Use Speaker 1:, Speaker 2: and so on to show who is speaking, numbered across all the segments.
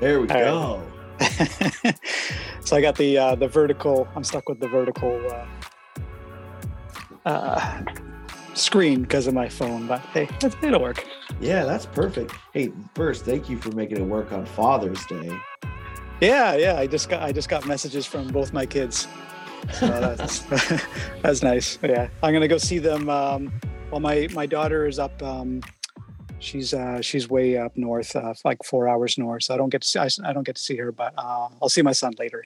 Speaker 1: There we
Speaker 2: All right.
Speaker 1: go.
Speaker 2: so I got the uh, the vertical. I'm stuck with the vertical uh, uh, screen because of my phone, but hey, it, it'll work.
Speaker 1: Yeah, that's perfect. Hey, first, thank you for making it work on Father's Day.
Speaker 2: Yeah, yeah. I just got I just got messages from both my kids. So that's that's nice. Yeah, I'm gonna go see them. Um, well, my my daughter is up. Um, she's uh, she's way up north, uh, like four hours north. So I don't get to see, I, I don't get to see her, but uh, I'll see my son later.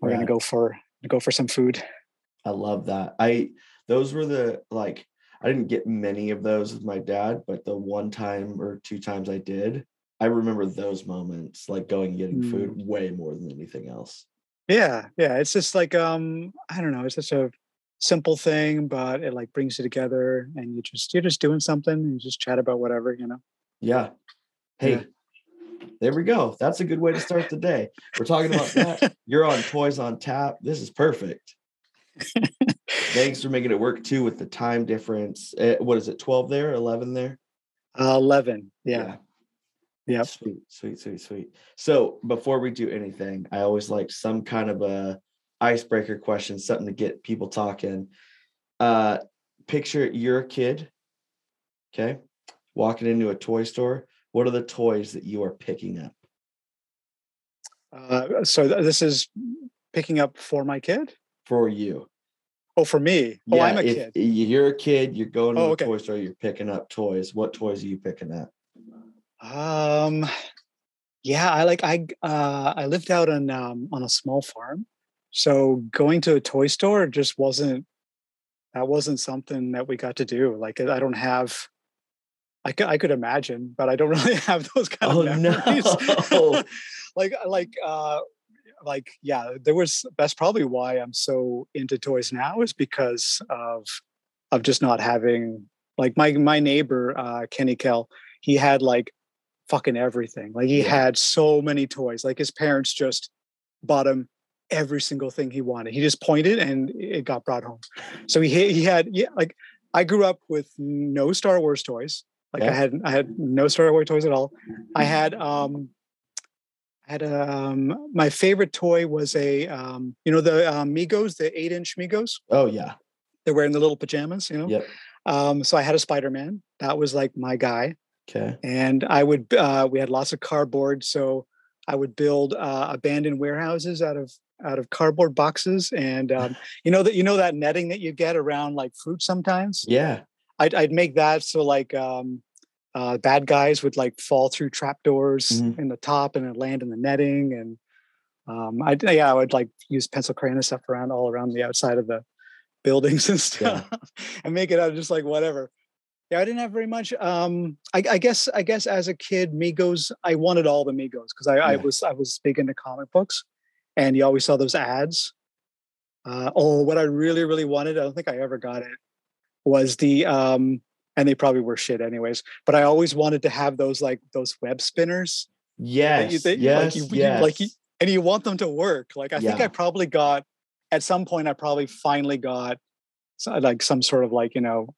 Speaker 2: We're gonna go for go for some food.
Speaker 1: I love that. I those were the like I didn't get many of those with my dad, but the one time or two times I did, I remember those moments, like going and getting food way more than anything else.
Speaker 2: Yeah, yeah. It's just like um, I don't know. It's such a simple thing, but it like brings you together, and you just you're just doing something, and you just chat about whatever, you know.
Speaker 1: Yeah. Hey,
Speaker 2: Yeah.
Speaker 1: there we go. That's a good way to start the day. We're talking about that. You're on Toys on Tap. This is perfect. Thanks for making it work too with the time difference. Uh, what is it, 12 there, 11 there?
Speaker 2: Uh, Eleven. Yeah. Yep.
Speaker 1: Sweet, sweet, sweet, sweet. So before we do anything, I always like some kind of a icebreaker question, something to get people talking. Uh picture you're a kid, okay, walking into a toy store. What are the toys that you are picking up?
Speaker 2: Uh, so th- this is picking up for my kid.
Speaker 1: for you.
Speaker 2: Oh, for me. Oh, I'm a
Speaker 1: if
Speaker 2: kid.
Speaker 1: You're a kid, you're going to
Speaker 2: Oh,
Speaker 1: a
Speaker 2: okay.
Speaker 1: toy store, you're picking up toys. What toys are you picking up?
Speaker 2: Um, yeah, I like I uh I lived out on um on a small farm, so going to a toy store just wasn't that wasn't something that we got to do. Like I don't have. I could I could imagine, but I don't really have those kind
Speaker 1: Oh,
Speaker 2: of
Speaker 1: no.
Speaker 2: like like uh like yeah, there was that's probably why I'm so into toys now is because of of just not having like my my neighbor uh Kenny Kell, he had like fucking everything. Like he
Speaker 1: Yeah.
Speaker 2: had so many toys. Like his parents just bought him every single thing he wanted. He just pointed and it got brought home. So he he had yeah like I grew up with no Star Wars toys. Like I had I had no Star Wars toys at all. I had um I had um my favorite toy was a um you know the um, Megos, the 8-inch Megos.
Speaker 1: Oh yeah.
Speaker 2: They're wearing the little pajamas, you know.
Speaker 1: Yep.
Speaker 2: Um so I had a Spider-Man. That was like my guy
Speaker 1: Okay.
Speaker 2: and I would uh, we had lots of cardboard, so I would build uh, abandoned warehouses out of out of cardboard boxes, and um, you know that you know that netting that you get around like fruit sometimes.
Speaker 1: Yeah.
Speaker 2: I'd I'd make that so like um, uh, bad guys would like fall through trapdoors
Speaker 1: Mhm.
Speaker 2: in the top and then land in the netting, and um, I yeah I would like use pencil crayon and stuff around all around the outside of the buildings and
Speaker 1: Yeah.
Speaker 2: stuff, and make it out of just like whatever. Yeah, I didn't have very much. Um, I, I guess I guess as a kid, Megos, I wanted all the Megos because I, I
Speaker 1: Yeah.
Speaker 2: was I was big into comic books, and you always saw those ads. Uh, oh, what I really really wanted, I don't think I ever got it, was the um, and they probably were shit anyways. But I always wanted to have those like those web spinners,
Speaker 1: Yes.
Speaker 2: you- they- like
Speaker 1: yes.
Speaker 2: you- you-
Speaker 1: yes.
Speaker 2: like you- and you want them to work. Like I think I probably got at some point. I probably finally got like some sort of like you know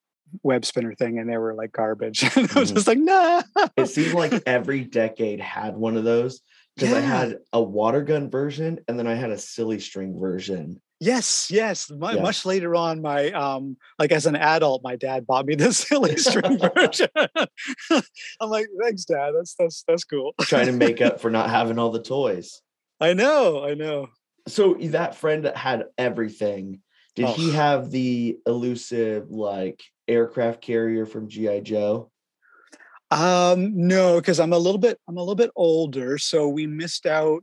Speaker 2: web spinner thing, and they were like garbage. I was
Speaker 1: Mhm.
Speaker 2: just like, nah.
Speaker 1: it seems like every decade had one of those because I had a water gun version and then I had a silly string version.
Speaker 2: Yes, yes. Mu
Speaker 1: Yeah.
Speaker 2: Much later on, my um, like as an adult, my dad bought me the silly string version. I'm like, thanks, Dad. That's that's that's cool.
Speaker 1: Trying to make up for not having all the toys.
Speaker 2: I know, I know.
Speaker 1: So that friend that had everything, did he
Speaker 2: Oh.
Speaker 1: have the elusive like aircraft carrier from GI Joe?
Speaker 2: Um, no, because I'm a little bit I'm a little bit older, so we missed out.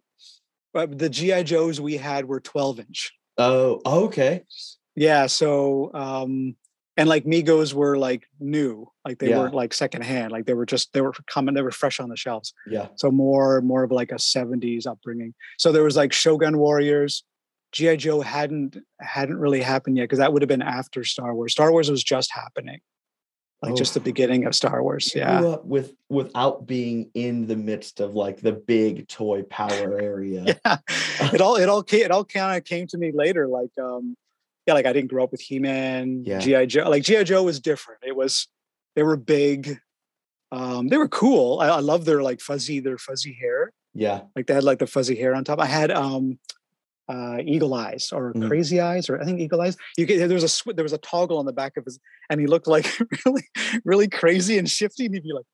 Speaker 2: But the GI Joes we had were 12 inch.
Speaker 1: Oh, okay.
Speaker 2: Yeah, so um, and like Megos were like new, like they
Speaker 1: Yeah.
Speaker 2: weren't like secondhand, like they were just they were coming, they were fresh on the shelves.
Speaker 1: Yeah.
Speaker 2: so more more of like a 70s upbringing so there was like shogun warriors gi joe hadn't hadn't really happened yet because that would have been after star wars star wars was just happening like just the
Speaker 1: Oh.
Speaker 2: beginning of star wars yeah
Speaker 1: with without being in the midst of like the big toy power area.
Speaker 2: yeah it all it all came, it all kind of came to me later like um yeah like i didn't grow up with he-man
Speaker 1: Yeah.
Speaker 2: gi joe like gi joe was different it was they were big um they were cool i, I love their like fuzzy their fuzzy hair
Speaker 1: Yeah.
Speaker 2: like they had like the fuzzy hair on top. I had um uh eagle eyes or
Speaker 1: Mm.
Speaker 2: crazy eyes or I think eagle eyes. You could there was a sw- there was a toggle on the back of his and he looked like really really crazy and shifty and he'd be like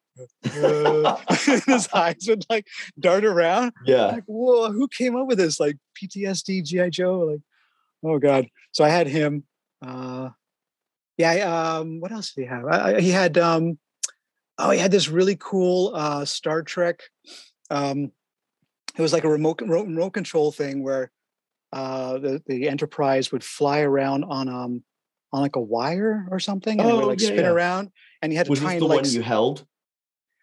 Speaker 2: uh, his eyes would like dart around.
Speaker 1: Yeah.
Speaker 2: Like, whoa, who came up with this? Like PTSD, GI Joe, like oh god. So I had him. Uh yeah, I, um what else did he have? I, I, he had um oh he had this really cool uh Star Trek um it was like a remote, remote control thing where uh the, the enterprise would fly around on um on like a wire or something and it would
Speaker 1: Oh,
Speaker 2: like
Speaker 1: yeah,
Speaker 2: spin
Speaker 1: yeah.
Speaker 2: around and you had to
Speaker 1: Was
Speaker 2: try
Speaker 1: this
Speaker 2: and
Speaker 1: the
Speaker 2: like
Speaker 1: one you held?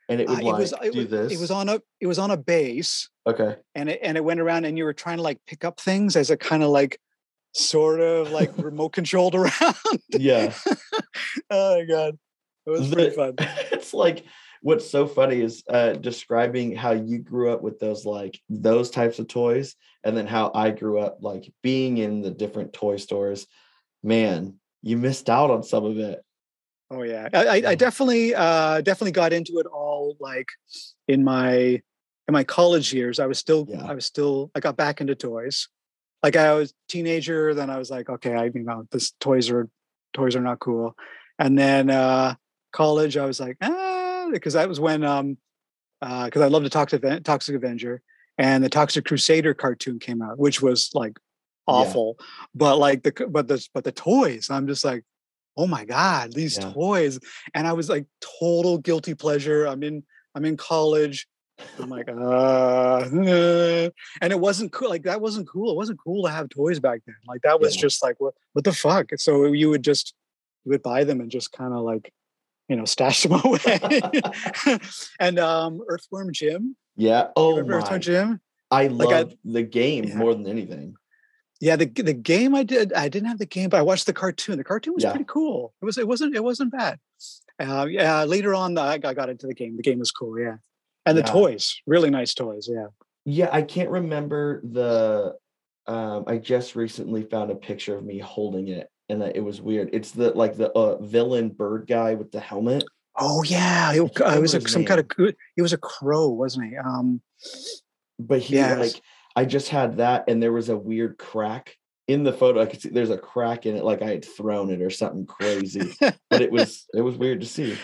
Speaker 1: And it
Speaker 2: uh,
Speaker 1: like
Speaker 2: it was it
Speaker 1: do
Speaker 2: was,
Speaker 1: this.
Speaker 2: it was on a it was on a base
Speaker 1: okay.
Speaker 2: and it and it went around and you were trying to like pick up things as it kind of like sort of like remote controlled around
Speaker 1: Yeah.
Speaker 2: oh my god it was pretty fun
Speaker 1: it's like what's so funny is uh describing how you grew up with those like those types of toys and then how I grew up like being in the different toy stores. Man, you missed out on some of it.
Speaker 2: Oh yeah, I, I, definitely uh, definitely got into it all like in my in my college years. I was still
Speaker 1: Yeah.
Speaker 2: I was still I got back into toys. Like I was a teenager, then I was like, okay, I you know this toys are toys are not cool. And then uh, college, I was like, ah, because that was when um uh because I love the Toxic Aven- Toxic Avenger and the Toxic Crusader cartoon came out, which was like
Speaker 1: Yeah.
Speaker 2: awful. But like the but the but the toys, I'm just like, oh my god, these
Speaker 1: Yeah.
Speaker 2: toys. And I was like total guilty pleasure. I'm in I'm in college. I'm like, uh, and it wasn't cool. Like that wasn't cool. It wasn't cool to have toys back then. Like that was
Speaker 1: Yeah.
Speaker 2: just like what what the fuck. So you would just you would buy them and just kind of like you know stash them away. and um, Earthworm Jim.
Speaker 1: Yeah. Oh my.
Speaker 2: Earthworm Jim?
Speaker 1: I
Speaker 2: Like, I-
Speaker 1: love the game
Speaker 2: Yeah.
Speaker 1: more than anything.
Speaker 2: Yeah, the the game I did. I didn't have the game, but I watched the cartoon. The cartoon was
Speaker 1: Yeah.
Speaker 2: pretty cool. It was. It wasn't. It wasn't bad. Uh, yeah. Later on, I got, I got into the game. The game was cool. Yeah, and the
Speaker 1: Yeah.
Speaker 2: toys, really nice toys. Yeah.
Speaker 1: Yeah, I can't remember the um I just recently found a picture of me holding it and that it was weird. It's the like the uh, villain bird guy with the helmet.
Speaker 2: Oh yeah, it, it was a, some kind of. He was a crow, wasn't he? Um,
Speaker 1: But he
Speaker 2: Yes.
Speaker 1: like I just had that and there was a weird crack in the photo. I could see there's a crack in it like I had thrown it or something crazy. but it was it was weird to see.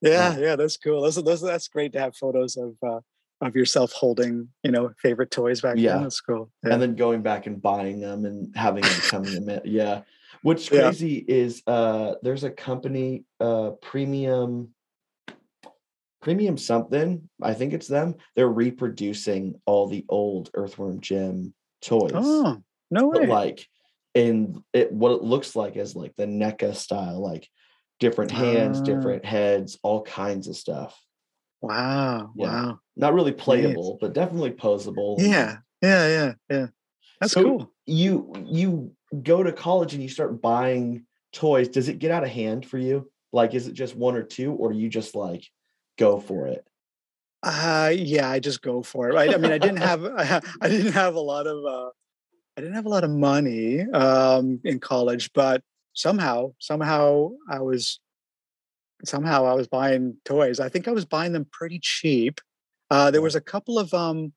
Speaker 2: yeah, yeah, that's cool. Those, those, that's great to have photos of uh, of yourself holding, you know, favorite toys back
Speaker 1: Yeah.
Speaker 2: then. That's cool. Yeah.
Speaker 1: and then going back and buying them and having them become a. Yeah. What's
Speaker 2: Yeah.
Speaker 1: crazy is uh there's a company uh premium premium something. I think it's them. They're reproducing all the old Earthworm Jim toys.
Speaker 2: oh no way.
Speaker 1: But like in it what it looks like is like the NECA style, like different hands,
Speaker 2: Ah.
Speaker 1: different heads, all kinds of stuff.
Speaker 2: wow.
Speaker 1: Yeah.
Speaker 2: Wow.
Speaker 1: Not really playable, but definitely posable.
Speaker 2: Yeah. Yeah. Yeah. Yeah. That's
Speaker 1: So
Speaker 2: cool.
Speaker 1: You you go to college and you start buying toys. Does it get out of hand for you? Like, is it just one or two, or do you just like go for it?
Speaker 2: Uh, yeah, I just go for it. Right? I mean, I didn't have I didn't have a lot of uh, I didn't have a lot of money um, in college, but somehow somehow I was somehow I was buying toys. I think I was buying them pretty cheap. Uh, there was a couple of um,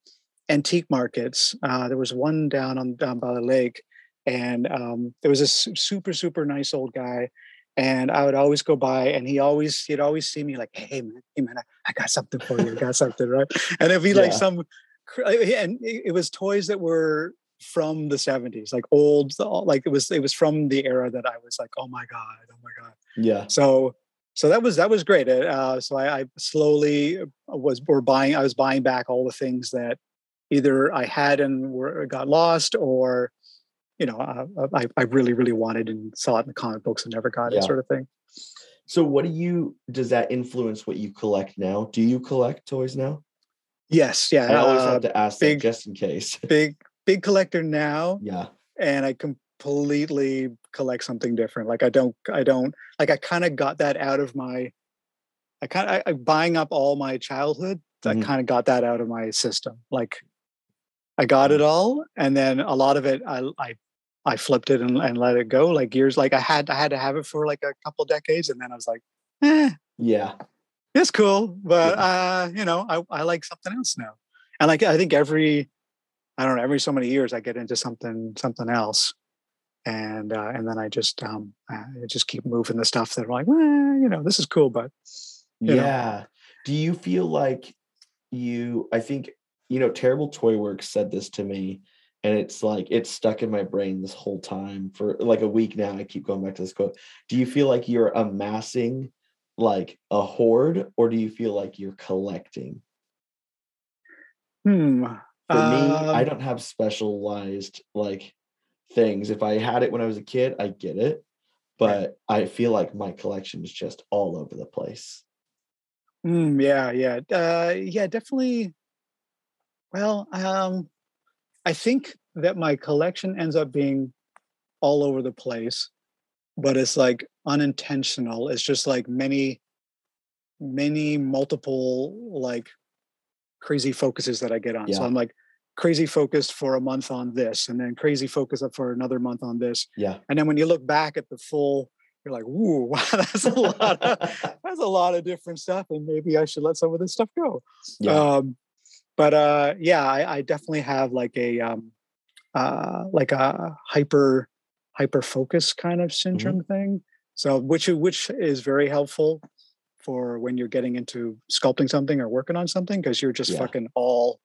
Speaker 2: antique markets. Uh, there was one down on down by the lake, and um, there was this su- super super nice old guy, and I would always go by, and he always he'd always see me like, hey man, hey man, I, I got something for you, I got something, right? And it'd be like some, cr- and it it was toys that were from the 70s like old like it was it was from the era that i was like oh my god oh my god
Speaker 1: Yeah.
Speaker 2: so so that was that was great uh, so I, I slowly was were buying i was buying back all the things that either i had and were got lost or you know uh, i i really really wanted and saw it in the comic books and never got
Speaker 1: Yeah.
Speaker 2: it sort of thing
Speaker 1: So what do you does that influence what you collect now? Do you collect toys now?
Speaker 2: yes yeah
Speaker 1: I always
Speaker 2: uh,
Speaker 1: have to ask
Speaker 2: big-
Speaker 1: that just in case.
Speaker 2: big big collector now
Speaker 1: yeah.
Speaker 2: and I completely collect something different. Like I don't, I don't like. I kind of got that out of my. I kind of I, buying up all my childhood.
Speaker 1: Mhm.
Speaker 2: I kind of got that out of my system. Like, I got it all, and then a lot of it, I I I flipped it and, and let it go. Like years, like I had I had to have it for like a couple decades, and then I was like, eh,
Speaker 1: Yeah.
Speaker 2: it's cool, but uh, you know, I, I like something else now. And like I think every I don't know, every so many years I get into something something else. And uh, and then I just um I just keep moving the stuff that I'm like, well, you know, this is cool, but you know.
Speaker 1: Yeah. Do you feel like you I think you know Terrible Toy Works said this to me and it's like it's stuck in my brain this whole time for like a week now I keep going back to this quote. Do you feel like you're amassing like a hoard or do you feel like you're collecting?
Speaker 2: hmm.
Speaker 1: For me, I
Speaker 2: um,
Speaker 1: don't have specialized like things. If I had it when I was a kid, I get it. But I feel like my collection is just all over the place.
Speaker 2: Mm, yeah, yeah, uh, yeah, definitely. Well, um, I think that my collection ends up being all over the place, but it's like unintentional. It's just like many, many multiple like crazy focuses that I get on. So I'm like crazy focused for a month on this, and then crazy focused up for another month on this,
Speaker 1: Yeah.
Speaker 2: and then when you look back at the full, you're like, "Ooh, wow, that's a lot. Of, that's a lot of different stuff, and maybe I should let some of this stuff go."
Speaker 1: Yeah.
Speaker 2: Um, but uh, yeah, I, I definitely have like a um, uh, like a hyper hyper focus kind of syndrome thing. So which which is very helpful for when you're getting into sculpting something or working on something because you're just
Speaker 1: Yeah.
Speaker 2: fucking all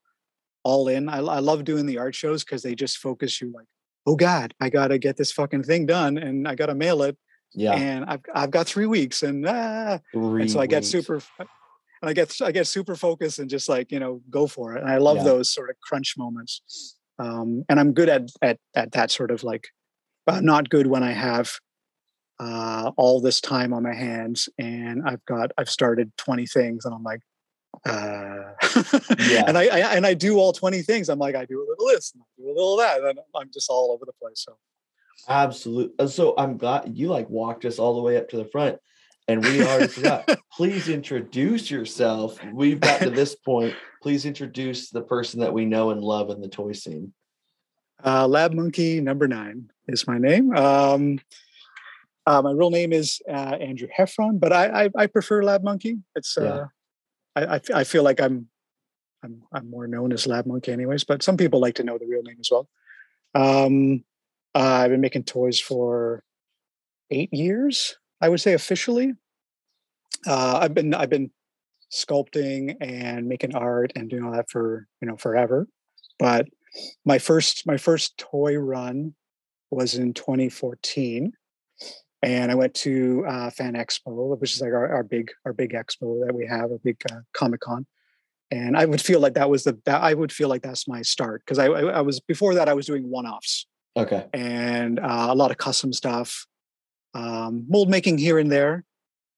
Speaker 2: all in. I, I love doing the art shows because they just focus you like, oh God, I gotta get this fucking thing done and I gotta mail it
Speaker 1: yeah.
Speaker 2: and I've I've got three weeks and ah,
Speaker 1: Three
Speaker 2: and so I get
Speaker 1: weeks.
Speaker 2: super and I get I get super focused and just like you know go for it. And I love
Speaker 1: Yeah.
Speaker 2: those sort of crunch moments. Um, and I'm good at at at that sort of like, but I'm not good when I have uh, all this time on my hands and I've got I've started 20 things and I'm like, uh,
Speaker 1: Yeah.
Speaker 2: and I, I and I do all 20 things. I'm like I do a little this and I do a little that, and I'm just all over the place. So
Speaker 1: Absolutely. So I'm glad you like walked us all the way up to the front and we already forgot. Please introduce yourself. We've got to this point. Please introduce the person that we know and love in the toy scene.
Speaker 2: Uh, Lab Monkey number nine is my name. Um, uh, my real name is uh, Andrew Heffron, but I, I I prefer Lab Monkey. It's
Speaker 1: Yeah.
Speaker 2: I I, I I feel like I'm I'm I'm more known as Lab Monkey, anyways. But some people like to know the real name as well. Um, uh, I've been making toys for eight years, I would say officially. Uh, I've been I've been sculpting and making art and doing all that for you know forever, but my first my first toy run was in 2014 and i went to uh, fan expo which is like our, our big our big expo that we have a big uh, comic con and i would feel like that was the that i would feel like that's my start because I, I i was before that i was doing one-offs
Speaker 1: Okay.
Speaker 2: and uh, a lot of custom stuff, um, mold making here and there.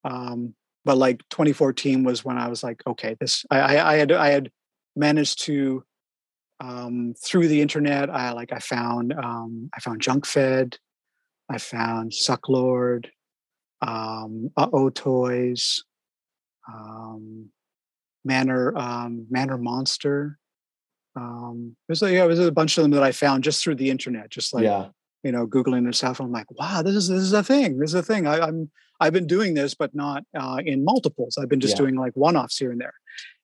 Speaker 2: Um, but like 2014 was when I was like, okay, this I, I, I had I had managed to um, through the internet. I like I found um, I found Junk Fed, I found Sucklord, um, Uh Oh Toys, um, Manor um, Manor Monster. Um, there's a, yeah, a bunch of them that I found just through the internet, just like
Speaker 1: yeah.
Speaker 2: You know googling and stuff. I'm like, wow, this is this is a thing. This is a thing. I, I'm I've been doing this, but not uh, in multiples. I've been just
Speaker 1: Yeah.
Speaker 2: doing like one offs here and there,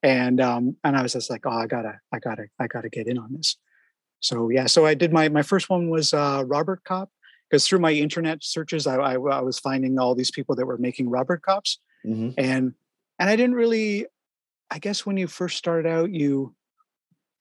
Speaker 2: and um, and I was just like, oh, I gotta, I gotta, I gotta get in on this. so yeah, so I did my my first one was uh, RoboCop because through my internet searches, I, I I was finding all these people that were making RoboCops,
Speaker 1: Mhm.
Speaker 2: and and I didn't really, I guess when you first started out, you,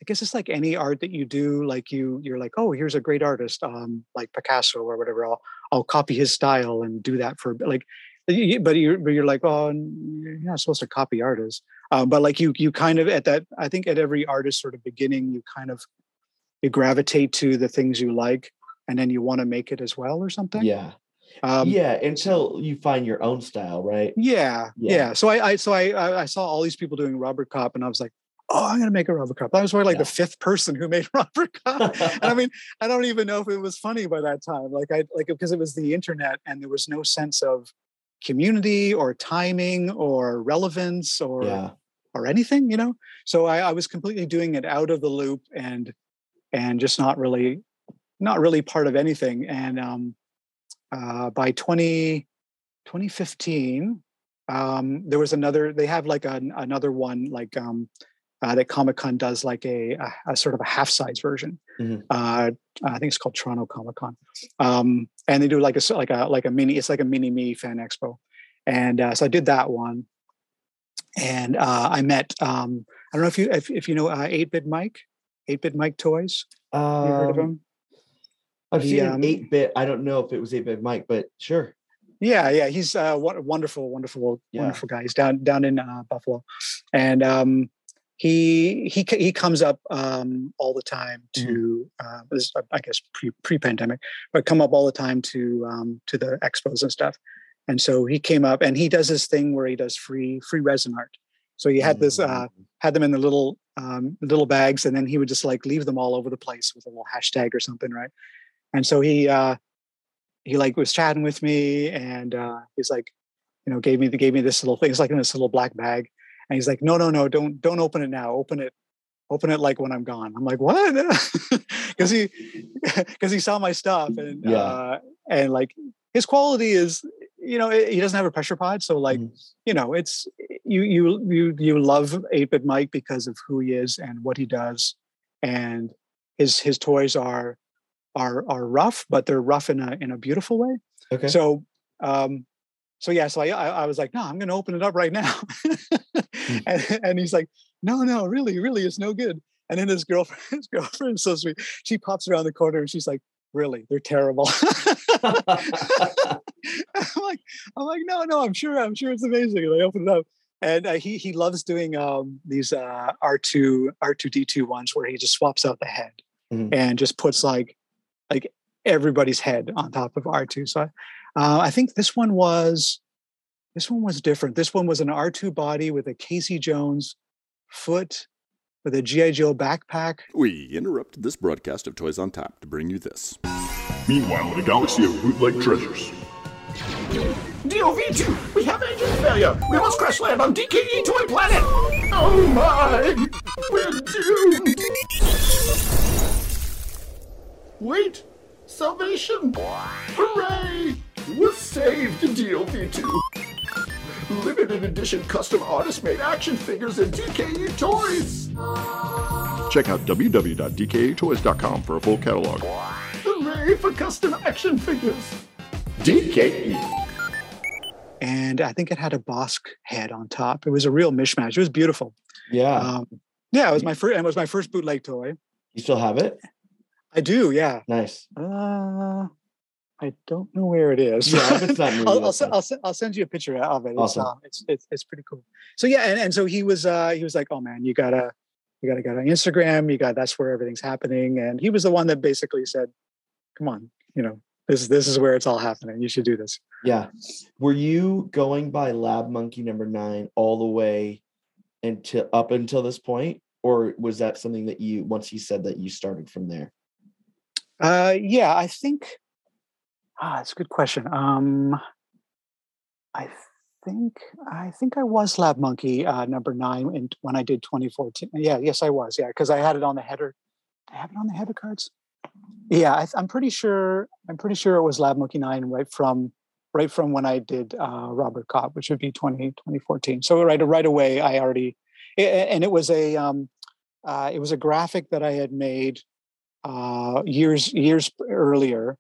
Speaker 2: guess it's like any art that you do, like you you're like, oh, here's a great artist, um, like Picasso or whatever. I'll I'll copy his style and do that for like, but you're but you're like, oh, you're not supposed to copy artists. Um, but like you you kind of at that I think at every artist sort of beginning you kind of you gravitate to the things you like and then you want to make it as well or something.
Speaker 1: Yeah.
Speaker 2: Um,
Speaker 1: yeah. Until you find your own style, right?
Speaker 2: yeah,
Speaker 1: Yeah.
Speaker 2: yeah. So I, I so I, I I saw all these people doing RoboCop, and I was like, oh, I'm gonna make a RoboCop. I was probably like
Speaker 1: Yeah.
Speaker 2: the fifth person who made Robert Cop, and I mean, I don't even know if it was funny by that time. Like I like because it was the internet, and there was no sense of community or timing or relevance or
Speaker 1: yeah.
Speaker 2: or anything, you know. So I, I was completely doing it out of the loop and and just not really not really part of anything. And um, uh, by 20, 2015, um, there was another. They have like an, another one like um, uh, that Comic Con does like a, a, a sort of a half size version.
Speaker 1: Mhm.
Speaker 2: Uh, I think it's called Toronto Comic Con, um, and they do like a like a like a mini. It's like a mini me fan expo, and uh, so I did that one and uh, I met um, I don't know if you if, if you know uh, Eight Bit Mike, Eight Bit Mike Toys. Have you heard of
Speaker 1: Um,
Speaker 2: him?
Speaker 1: I've
Speaker 2: He,
Speaker 1: seen
Speaker 2: um,
Speaker 1: eight bit. I don't know if it was eight bit Mike, but sure.
Speaker 2: Yeah, yeah, he's uh, won- wonderful, wonderful,
Speaker 1: Yeah.
Speaker 2: wonderful guy. He's down down in uh, Buffalo, and um, he he he comes up um, all the time to uh, uh, I guess pre pre pandemic, but come up all the time to um, to the expos and stuff. And so he came up and he does this thing where he does free free resin art. So he had this uh,
Speaker 1: Mm.
Speaker 2: had them in the little um, little bags, and then he would just like leave them all over the place with a little hashtag or something, right? And so he uh, he like was chatting with me, and uh, he's like, you know, gave me gave me this little thing. It's like in this little black bag, and he's like, no, no, no, don't don't open it now. Open it, open it like when I'm gone. I'm like, what? Because he because he saw my stuff, and
Speaker 1: Yeah.
Speaker 2: uh, and like his quality is, you know, he doesn't have a pressure pod, so like
Speaker 1: Mhm.
Speaker 2: you know, it's you you you you love 8-bit Mike because of who he is and what he does, and his his toys are are are rough, but they're rough in a in a beautiful way.
Speaker 1: Okay.
Speaker 2: So um so yeah, so I I, I was like, no, I'm gonna open it up right now. and, and he's like, no, no, really, really, it's no good. And then his girlfriend, his girlfriend so sweet. She pops around the corner and she's like, really, they're terrible. I'm like, I'm like, no, no, I'm sure, I'm sure it's amazing. And I open it up, and uh, he he loves doing um, these uh, R two R two D two ones where he just swaps out the head
Speaker 1: Mhm.
Speaker 2: and just puts like like everybody's head on top of R two. So uh, I think this one was this one was different. This one was an R two body with a Casey Jones foot with a GI Joe backpack.
Speaker 3: We interrupted this broadcast of Toys on Tap to bring you this.
Speaker 4: Meanwhile, in a galaxy of bootleg treasures.
Speaker 5: DOV2, we have engine failure. We must crash land on DKE Toy Planet. Oh my, we're doomed. Wait, salvation. Hooray, we're saved, DOV2. Limited edition custom artist made action figures and DKE toys.
Speaker 4: Check out www.dketoys.com for a full catalog.
Speaker 5: Hooray for custom action figures. DKE.
Speaker 2: And I think it had a Bossk head on top. It was a real mishmash. It was beautiful.
Speaker 1: yeah.
Speaker 2: Um, yeah, it was my first. It was my first bootleg toy.
Speaker 1: you still have it?
Speaker 2: I do. Yeah.
Speaker 1: Nice.
Speaker 2: Uh, I don't know where it is.
Speaker 1: Yeah, it's not
Speaker 2: I'll, I'll,
Speaker 1: that's
Speaker 2: se-
Speaker 1: fine.
Speaker 2: I'll, I'll send you a picture of it. It's,
Speaker 1: Awesome.
Speaker 2: um, it's, it's it's pretty cool. So yeah, and, and so he was uh he was like, oh man, you gotta you gotta go on Instagram. You got that's where everything's happening. And he was the one that basically said, come on, you know, this this is where it's all happening. You should do this.
Speaker 1: Yeah. Were you going by Lab Monkey number nine all the way until up until this point? Or was that something that you once he said that you started from there?
Speaker 2: Uh, yeah, I think. Ah, that's a good question. Um, I think I think I was Lab Monkey uh, number nine in, when I did 2014. Yeah, yes, I was. Yeah, because I had it on the header. I have it on the header cards? Yeah, I, I'm pretty sure. I'm pretty sure it was Lab Monkey nine right from right from when I did uh, RoboCop, which would be 20, 2014. So right right away, I already and it was a um, uh, it was a graphic that I had made uh, years years earlier,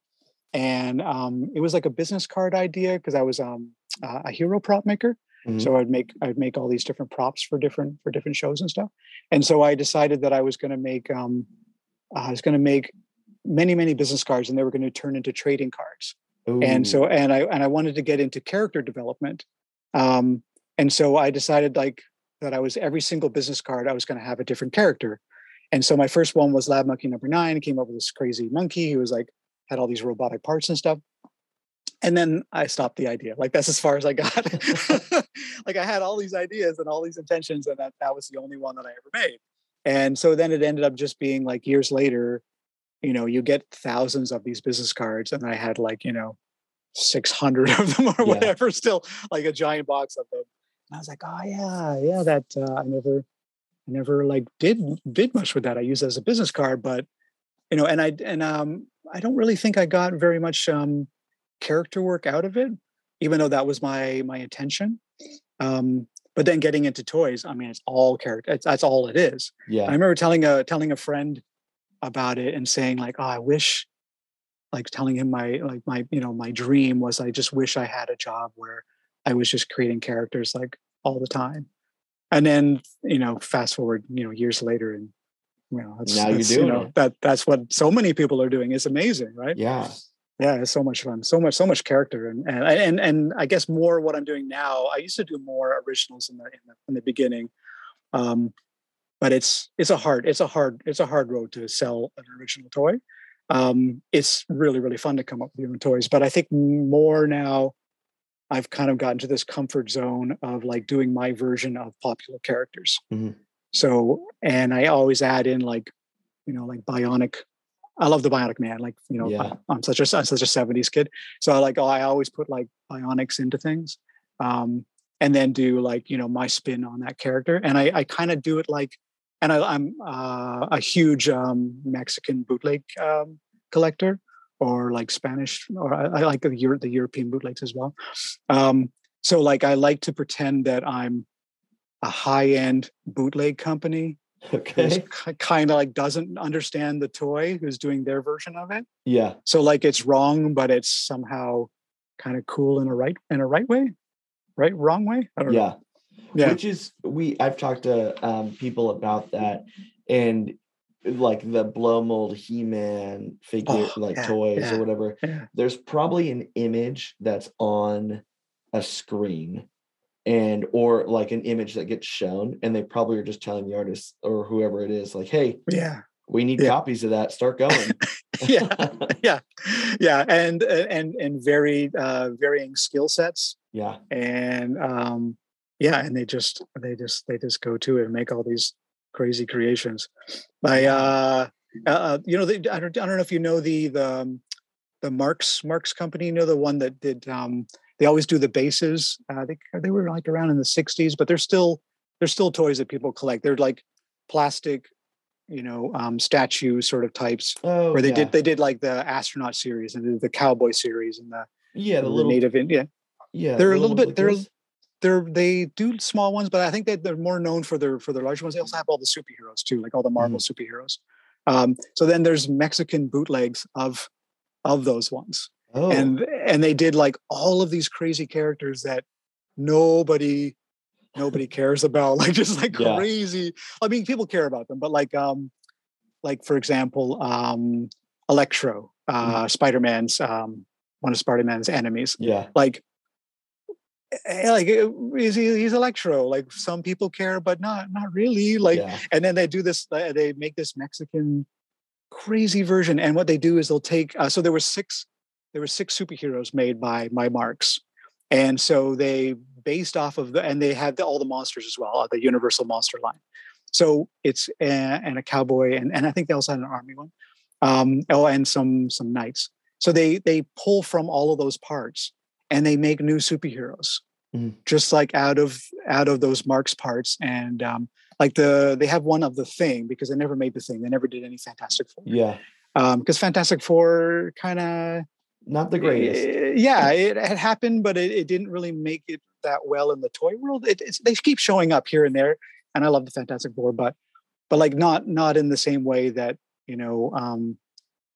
Speaker 2: and um, it was like a business card idea because I was um, uh, a hero prop maker.
Speaker 1: Mhm.
Speaker 2: So I'd make I'd make all these different props for different for different shows and stuff. And so I decided that I was going to make um, I was going to make many many business cards, and they were going to turn into trading cards and so and i and i wanted to get into character development um and so i decided like that i was every single business card i was going to have a different character and so my first one was lab monkey number nine came up with this crazy monkey who was like had all these robotic parts and stuff and then i stopped the idea like that's as far as i got. Like i had all these ideas and all these intentions and that that was the only one that i ever made. And so then it ended up just being like years later you know you get thousands of these business cards and i had like you know 600 of them or
Speaker 1: Yeah.
Speaker 2: whatever still like a giant box of them. And i was like oh yeah yeah that uh, i never i never like did did much with that. I used it as a business card but you know and i and um i don't really think i got very much um character work out of it even though that was my my intention um but then getting into toys i mean it's all character it's, that's all it is
Speaker 1: Yeah.
Speaker 2: I remember telling a telling a friend about it and saying like, "Oh, I wish," like telling him my like my you know my dream was I just wish I had a job where I was just creating characters like all the time. And then you know, fast forward you know years later, and you know, that's,
Speaker 1: Now you're
Speaker 2: that's, you know,
Speaker 1: it.
Speaker 2: that that's what so many people are doing. It's amazing, right?
Speaker 1: Yeah.
Speaker 2: yeah it's so much fun so much so much character and and and, and i guess more what i'm doing now i used to do more originals in the in the, in the beginning um but it's it's a hard it's a hard it's a hard road to sell an original toy um it's really really fun to come up with your own toys but i think more now i've kind of gotten to this comfort zone of like doing my version of popular characters
Speaker 1: Mhm.
Speaker 2: So and i always add in like you know like bionic I love the Bionic Man. Like you know,
Speaker 1: Yeah.
Speaker 2: I, I'm such a I'm such a '70s kid, so I like oh, I always put like bionics into things, um, and then do like you know my spin on that character, and I I kind of do it like, and I, I'm uh, a huge um, Mexican bootleg um, collector, or like Spanish, or I, I like the Euro, the European bootlegs as well. Um, so like I like to pretend that I'm a high end bootleg company
Speaker 1: Okay.
Speaker 2: kind of like doesn't understand the toy who's doing their version of it
Speaker 1: Yeah.
Speaker 2: so like it's wrong but it's somehow kind of cool in a right in a right way right wrong way i don't know
Speaker 1: Yeah.
Speaker 2: yeah
Speaker 1: Which is we I've talked to um people about that and like the blow mold He-Man figure
Speaker 2: Oh,
Speaker 1: like
Speaker 2: yeah,
Speaker 1: toys
Speaker 2: yeah,
Speaker 1: or whatever.
Speaker 2: yeah.
Speaker 1: There's probably an image that's on a screen and or like an image that gets shown and they probably are just telling the artist or whoever it is like hey
Speaker 2: yeah.
Speaker 1: we need
Speaker 2: Yeah.
Speaker 1: copies of that. Start going.
Speaker 2: Yeah. Yeah. Yeah. And and and very uh varying skill sets.
Speaker 1: Yeah.
Speaker 2: And um yeah and they just they just they just go to it and make all these crazy creations. By uh uh you know they, I, don't, I don't know if you know the the um, the Marx Marx company you know the one that did um they always do the bases uh, they they were like around in the 60s but they're still they're still toys that people collect they're like plastic you know um statue sort of types
Speaker 1: oh
Speaker 2: where they
Speaker 1: yeah.
Speaker 2: did they did like the astronaut series and the, cowboy series and the,
Speaker 1: yeah the
Speaker 2: the
Speaker 1: little
Speaker 2: native India
Speaker 1: yeah
Speaker 2: they're
Speaker 1: the
Speaker 2: a little bit- they're- they're they do small ones, but I think that they're more known for their for their larger ones. They also have all the superheroes too, like all the Marvel superheroes. Um, so then there's Mexican bootlegs of of those ones,
Speaker 1: oh.
Speaker 2: And and they did like all of these crazy characters that nobody nobody cares about, like just like
Speaker 1: Yeah.
Speaker 2: crazy. I mean, people care about them, but like um, like for example, um, Electro, uh, Spider Man's um, one of Spider Man's enemies.
Speaker 1: Yeah.
Speaker 2: Like eh, like eh, is he, he's electro like some people care but not not really like
Speaker 1: yeah.
Speaker 2: and then they do this they make this mexican crazy version and what they do is they'll take uh, so there were six there were six superheroes made by my Marx. And so they based off of the and they had the, all the monsters as well uh, the universal monster line. So it's uh, and a cowboy and, and i think they also had an army one um oh and some some knights. So they they pull from all of those parts and they make new superheroes.
Speaker 1: Mhm.
Speaker 2: just like out of out of those Marx parts and um like the they have one of the thing because they never made the thing. They never did any fantastic four.
Speaker 1: Yeah.
Speaker 2: Um because fantastic four kind of
Speaker 1: not the greatest
Speaker 2: yeah it had happened but it, it didn't really make it that well in the toy world it, it's, they keep showing up here and there and i love the fantastic four but but like not not in the same way that you know, um,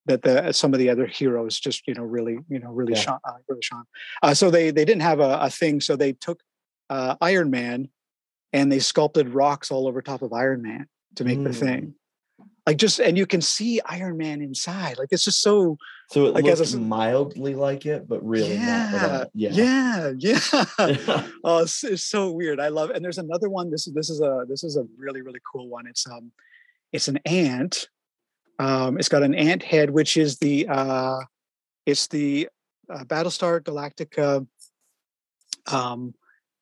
Speaker 2: that the some of the other heroes just you know really you know really
Speaker 1: Yeah.
Speaker 2: shone uh, really shone. Uh, so they they didn't have a, a thing, so they took uh, Iron Man and they sculpted rocks all over top of Iron Man to make the
Speaker 1: Mm.
Speaker 2: thing. Like just and you can see Iron Man inside. Like it's just so
Speaker 1: So it
Speaker 2: I guess
Speaker 1: looks
Speaker 2: it's-
Speaker 1: mildly like it, but really
Speaker 2: yeah.
Speaker 1: Yeah.
Speaker 2: yeah, yeah.
Speaker 1: Yeah.
Speaker 2: oh, it's, it's so weird. I love. It. And there's another one. This is this is a this is a really really cool one. It's um, it's an ant. Um, it's got an ant head, which is the uh, it's the uh, Battlestar Galactica um,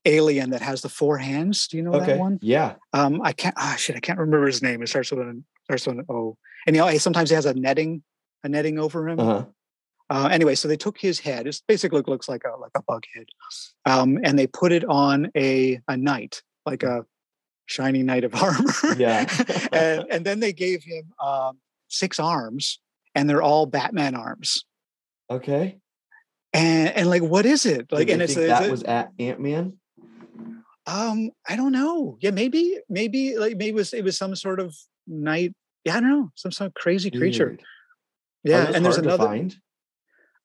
Speaker 2: alien that has the four hands. Do you know
Speaker 1: okay.
Speaker 2: that one?
Speaker 1: Yeah.
Speaker 2: Um, I can't. Ah, shit, I can't remember his name. It starts with an with an O. And you know, sometimes he has a netting a netting over him.
Speaker 1: Uh-huh.
Speaker 2: Uh, anyway, so they took his head. It basically looks like a like a bug head, um, and they put it on a a knight, like a shiny knight of armor.
Speaker 1: Yeah.
Speaker 2: and and then they gave him um, six arms, and they're all Batman arms.
Speaker 1: Okay.
Speaker 2: And and like, what is it? Like,
Speaker 1: Did
Speaker 2: and it's,
Speaker 1: that was at Ant Man.
Speaker 2: um, I don't know. Yeah, maybe maybe like maybe it was it was some sort of knight. Yeah, I don't know, some sort of crazy creature. Yeah, and there's another.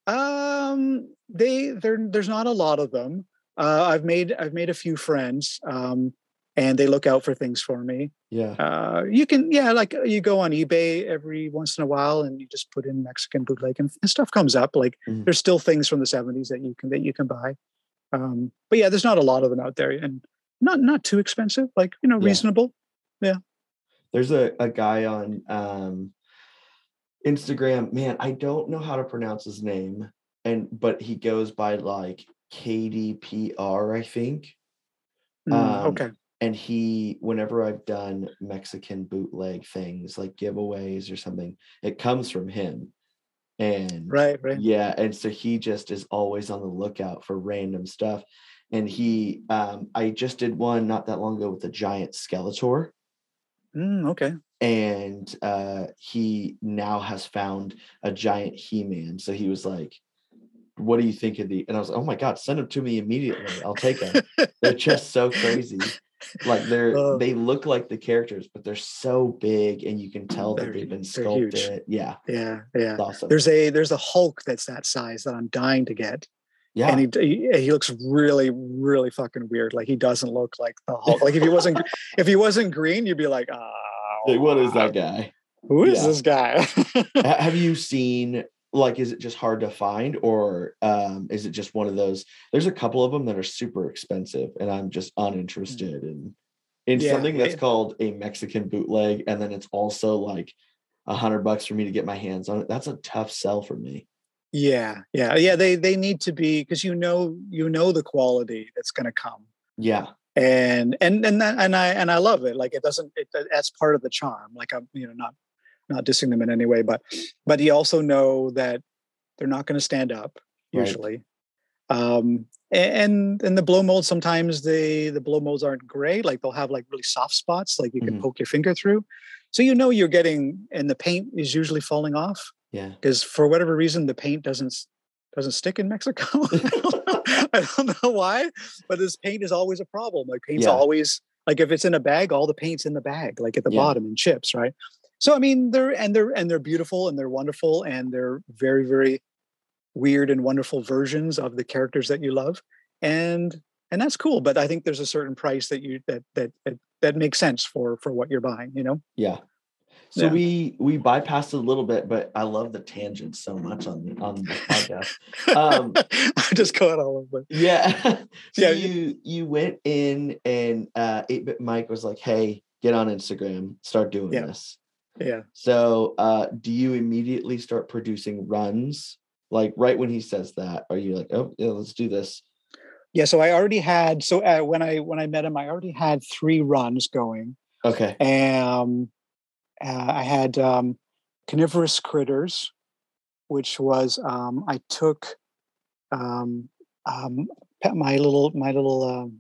Speaker 2: Um, they there there's not a lot of them. Uh, I've made I've made a few friends, um, and they look out for things for me.
Speaker 1: Yeah.
Speaker 2: Uh, you can yeah, like uh, you go on eBay every once in a while, and you just put in Mexican bootleg, and, and stuff comes up. Like
Speaker 1: Mhm.
Speaker 2: there's still things from the '70s that you can that you can buy. Um, but yeah, there's not a lot of them out there, and not not too expensive. Like you know, reasonable.
Speaker 1: Yeah.
Speaker 2: reasonable.
Speaker 1: There's a, a guy on um, Instagram. Man, I don't know how to pronounce his name, and but he goes by like KDPR, I think.
Speaker 2: Mm,
Speaker 1: Um,
Speaker 2: okay.
Speaker 1: and he whenever i've done mexican bootleg things like giveaways or something it comes from him and
Speaker 2: Right. Right.
Speaker 1: yeah and so he just is always on the lookout for random stuff and he um i just did one not that long ago with a giant skeletor
Speaker 2: Mm, okay.
Speaker 1: and uh he now has found a giant he-man so he was like what do you think of the and i was like oh my god send them to me immediately i'll take them they're just so crazy like they're
Speaker 2: Oh.
Speaker 1: they look like the characters but they're so big and you can tell that they've been
Speaker 2: hu- they're huge.
Speaker 1: sculpted yeah
Speaker 2: Yeah. Yeah.
Speaker 1: it's awesome
Speaker 2: There's a there's a Hulk that's that size that I'm dying to get.
Speaker 1: Yeah.
Speaker 2: and he, he he looks really really fucking weird. Like he doesn't look like the hulk. Like if he wasn't if he wasn't green you'd be like oh
Speaker 1: Like, what is that guy?
Speaker 2: who is
Speaker 1: Yeah.
Speaker 2: this guy?
Speaker 1: Have you seen like is it just hard to find? Or um is it just one of those there's a couple of them that are super expensive and i'm just uninterested in in
Speaker 2: Yeah,
Speaker 1: something that's called a mexican bootleg and then it's also like a hundred bucks for me to get my hands on it. That's a tough sell for me
Speaker 2: yeah yeah yeah they they need to be because you know you know the quality that's going to come
Speaker 1: yeah
Speaker 2: and and and that, and i and i love it like it doesn't it, that's part of the charm like i'm you know not not dissing them in any way but but you also know that they're not going to stand up
Speaker 1: Right.
Speaker 2: usually um and and the blow molds sometimes they the blow molds aren't great like they'll have like really soft spots like you can
Speaker 1: Mhm.
Speaker 2: poke your finger through so you know you're getting and the paint is usually falling off
Speaker 1: yeah
Speaker 2: because for whatever reason the paint doesn't doesn't stick in Mexico. I, don't know, I don't know why, but this paint is always a problem. Like paint's
Speaker 1: Yeah.
Speaker 2: always like if it's in a bag, all the paint's in the bag, like at the
Speaker 1: Yeah.
Speaker 2: bottom in chips, right? So I mean, they're and they're and they're beautiful and they're wonderful and they're very very weird and wonderful versions of the characters that you love, and and that's cool. But I think there's a certain price that you that that that, that makes sense for for what you're buying. You know.
Speaker 1: yeah so
Speaker 2: Yeah.
Speaker 1: we we bypassed it a little bit but i love the tangents so much on the on the podcast Um,
Speaker 2: I just got all over.
Speaker 1: Yeah. so
Speaker 2: Yeah,
Speaker 1: you you went in and uh 8-bit Mike was like, hey, get on Instagram, start doing
Speaker 2: Yeah.
Speaker 1: this.
Speaker 2: Yeah.
Speaker 1: So uh do you immediately start producing runs? Like right when he says that, are you like, oh yeah, let's do this?
Speaker 2: Yeah, so I already had so uh, when I when I met him, I already had three runs going.
Speaker 1: Okay.
Speaker 2: Um, uh, I had um, carnivorous critters, which was um, I took um, um, pet, my little my little um,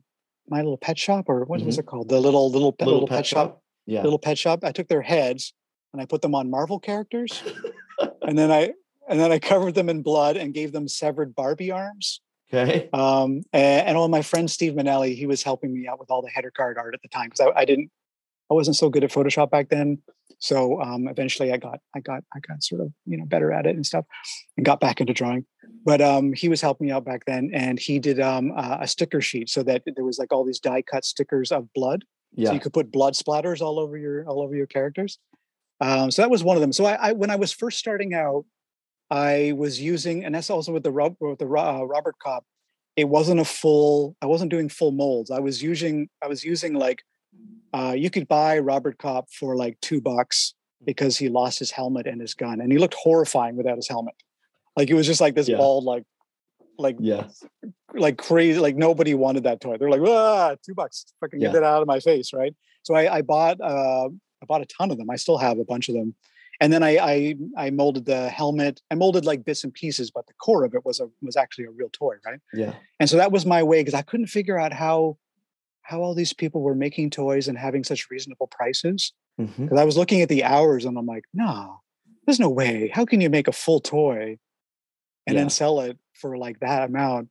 Speaker 2: my little pet shop or what was it called? The little little pet,
Speaker 1: Mm-hmm. Little,
Speaker 2: little,
Speaker 1: pet, shop. Yeah.
Speaker 2: little pet shop. I took their heads and I put them on Marvel characters, and then I and then I covered them in blood and gave them severed Barbie arms.
Speaker 1: Okay.
Speaker 2: Um, and, and all my friend Steve Manelli, he was helping me out with all the header card art at the time because I, I didn't I wasn't so good at Photoshop back then. So um, eventually I got I got I got sort of you know better at it and stuff and got back into drawing. But um, he was helping me out back then and he did um, a, a sticker sheet so that there was like all these die cut stickers of blood.
Speaker 1: Yeah.
Speaker 2: So you could put blood splatters all over your all over your characters. Um, so that was one of them. So I, I when I was first starting out, I was using, and that's also with the with the uh, Robert Kopp. It wasn't a full. I wasn't doing full molds. I was using. I was using like, uh, you could buy RoboCop for like two bucks because he lost his helmet and his gun, and he looked horrifying without his helmet. Like it was just like this
Speaker 1: Yeah.
Speaker 2: bald, like, like
Speaker 1: Yeah.
Speaker 2: like crazy. Like nobody wanted that toy. They're like, ah, two bucks, fucking get
Speaker 1: Yeah.
Speaker 2: that out of my face, right? So I, I bought, uh, I bought a ton of them. I still have a bunch of them, and then I, I, I molded the helmet. I molded like bits and pieces, but the core of it was a was actually a real toy, right?
Speaker 1: Yeah.
Speaker 2: And so that was my way because I couldn't figure out how, how all these people were making toys and having such reasonable prices. Because I was looking at the hours and I'm like, no, there's no way. How can you make a full toy and
Speaker 1: Yeah.
Speaker 2: then sell it for like that amount?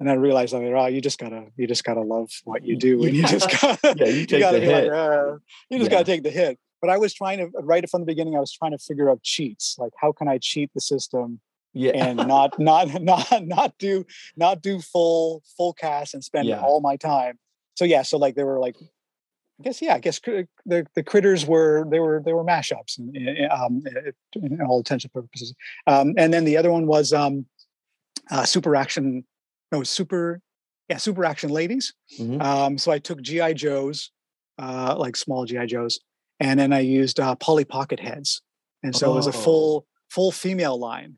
Speaker 2: And I realized like, oh, you just gotta, you just gotta love what you do, and you just gotta,
Speaker 1: Yeah, you take
Speaker 2: gotta
Speaker 1: the
Speaker 2: be
Speaker 1: hit.
Speaker 2: like, uh, you just
Speaker 1: Yeah.
Speaker 2: gotta take the hit. But I was trying to, right from the beginning, I was trying to figure out cheats, like how can I cheat the system
Speaker 1: Yeah.
Speaker 2: and not, not, not, not do, not do full, full cast and spend
Speaker 1: Yeah.
Speaker 2: all my time. So yeah, so like they were like I guess yeah. I guess the the critters were they were they were mashups in, in, um, in all intents and purposes. Um, and then the other one was um, uh, Super Action. No, Super yeah, Super Action Ladies.
Speaker 1: Mhm.
Speaker 2: Um, so I took GI Joes, uh, like small GI Joes, and then I used uh, Polly Pocket heads, and so it was a
Speaker 1: Oh.
Speaker 2: full full female line,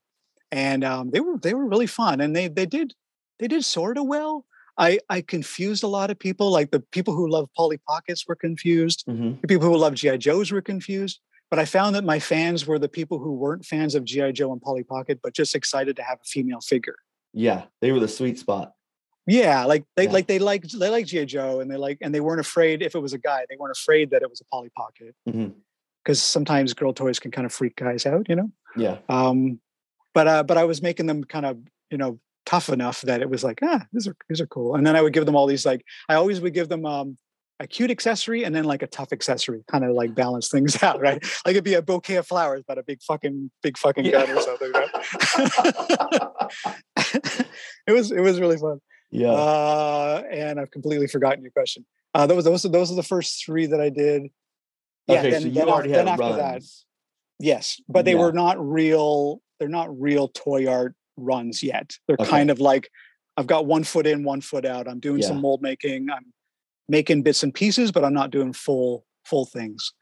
Speaker 2: and um, they were they were really fun, and they they did they did sort of well. I I confused a lot of people. Like the people who love Polly Pockets were confused.
Speaker 1: Mhm.
Speaker 2: The people who love GI Joes were confused. But I found that my fans were the people who weren't fans of GI Joe and Polly Pocket, but just excited to have a female figure.
Speaker 1: Yeah. They were the sweet spot.
Speaker 2: Yeah, like they
Speaker 1: Yeah.
Speaker 2: like they liked they like GI Joe, and they like and they weren't afraid if it was a guy. They weren't afraid that it was a Polly Pocket because sometimes girl toys can kind of freak guys out, you know.
Speaker 1: Yeah.
Speaker 2: Um, but uh, but I was making them kind of you know tough enough that it was like ah these are these are cool, and then I would give them all these like I always would give them um a cute accessory and then like a tough accessory, kind of like balance things out, right? Like it'd be a bouquet of flowers, but a big fucking big fucking
Speaker 1: Yeah.
Speaker 2: gun or something. Right? it was it was really fun.
Speaker 1: Yeah.
Speaker 2: Uh, and I've completely forgotten your question. Uh, those those are those are the first three that I did. Yeah,
Speaker 1: okay,
Speaker 2: then,
Speaker 1: so you
Speaker 2: then,
Speaker 1: already
Speaker 2: then
Speaker 1: had
Speaker 2: after that,
Speaker 1: runs.
Speaker 2: yes, but they
Speaker 1: Yeah.
Speaker 2: were not real. They're not real toy art runs yet. They're
Speaker 1: Okay.
Speaker 2: kind of like I've got one foot in, one foot out. I'm doing some mold making. I'm making bits and pieces, but I'm not doing full full things.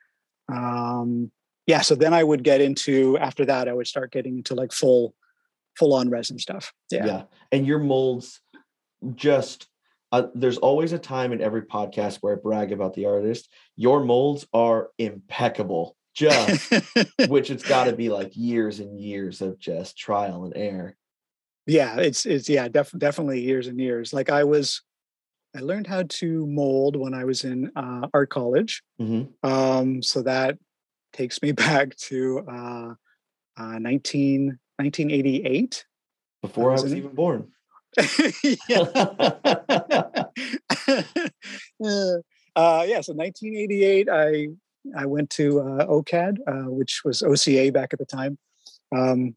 Speaker 2: Um, yeah, so then I would get into after that. I would start getting into like full full on resin stuff.
Speaker 1: Yeah.
Speaker 2: Yeah.
Speaker 1: And your molds just uh, there's always a time in every podcast where I brag about the artist. Your molds are impeccable. Just which it's got to be like years and years of just trial and error.
Speaker 2: Yeah it's it's yeah def- definitely years and years like i was i learned how to mold when i was in uh, art college
Speaker 1: Mhm.
Speaker 2: um so that takes me back to uh, uh 19 1988
Speaker 1: Before I
Speaker 2: was
Speaker 1: was,
Speaker 2: in-
Speaker 1: even born.
Speaker 2: yeah. uh, yeah, so 1988, I I went to uh, OCAD, uh, which was OCA back at the time, um,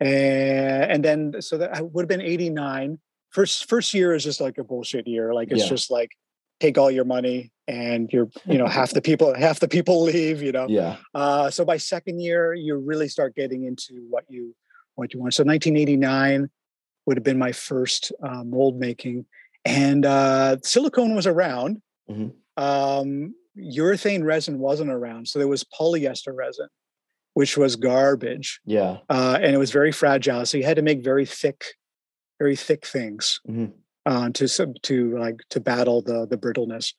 Speaker 2: and and then so that would have been 89. First first year is just like a bullshit year. Like it's
Speaker 1: Yeah.
Speaker 2: just like take all your money and you're you know half the people half the people leave. You know,
Speaker 1: yeah.
Speaker 2: uh, so by second year, you really start getting into what you what you want. So 1989 would have been my first uh, mold making, and uh, silicone was around.
Speaker 1: Mhm.
Speaker 2: Um, urethane resin wasn't around, so there was polyester resin, which was garbage,
Speaker 1: Yeah.
Speaker 2: uh, and it was very fragile. So you had to make very thick, very thick things
Speaker 1: Mhm.
Speaker 2: uh, to to like to battle the the brittleness,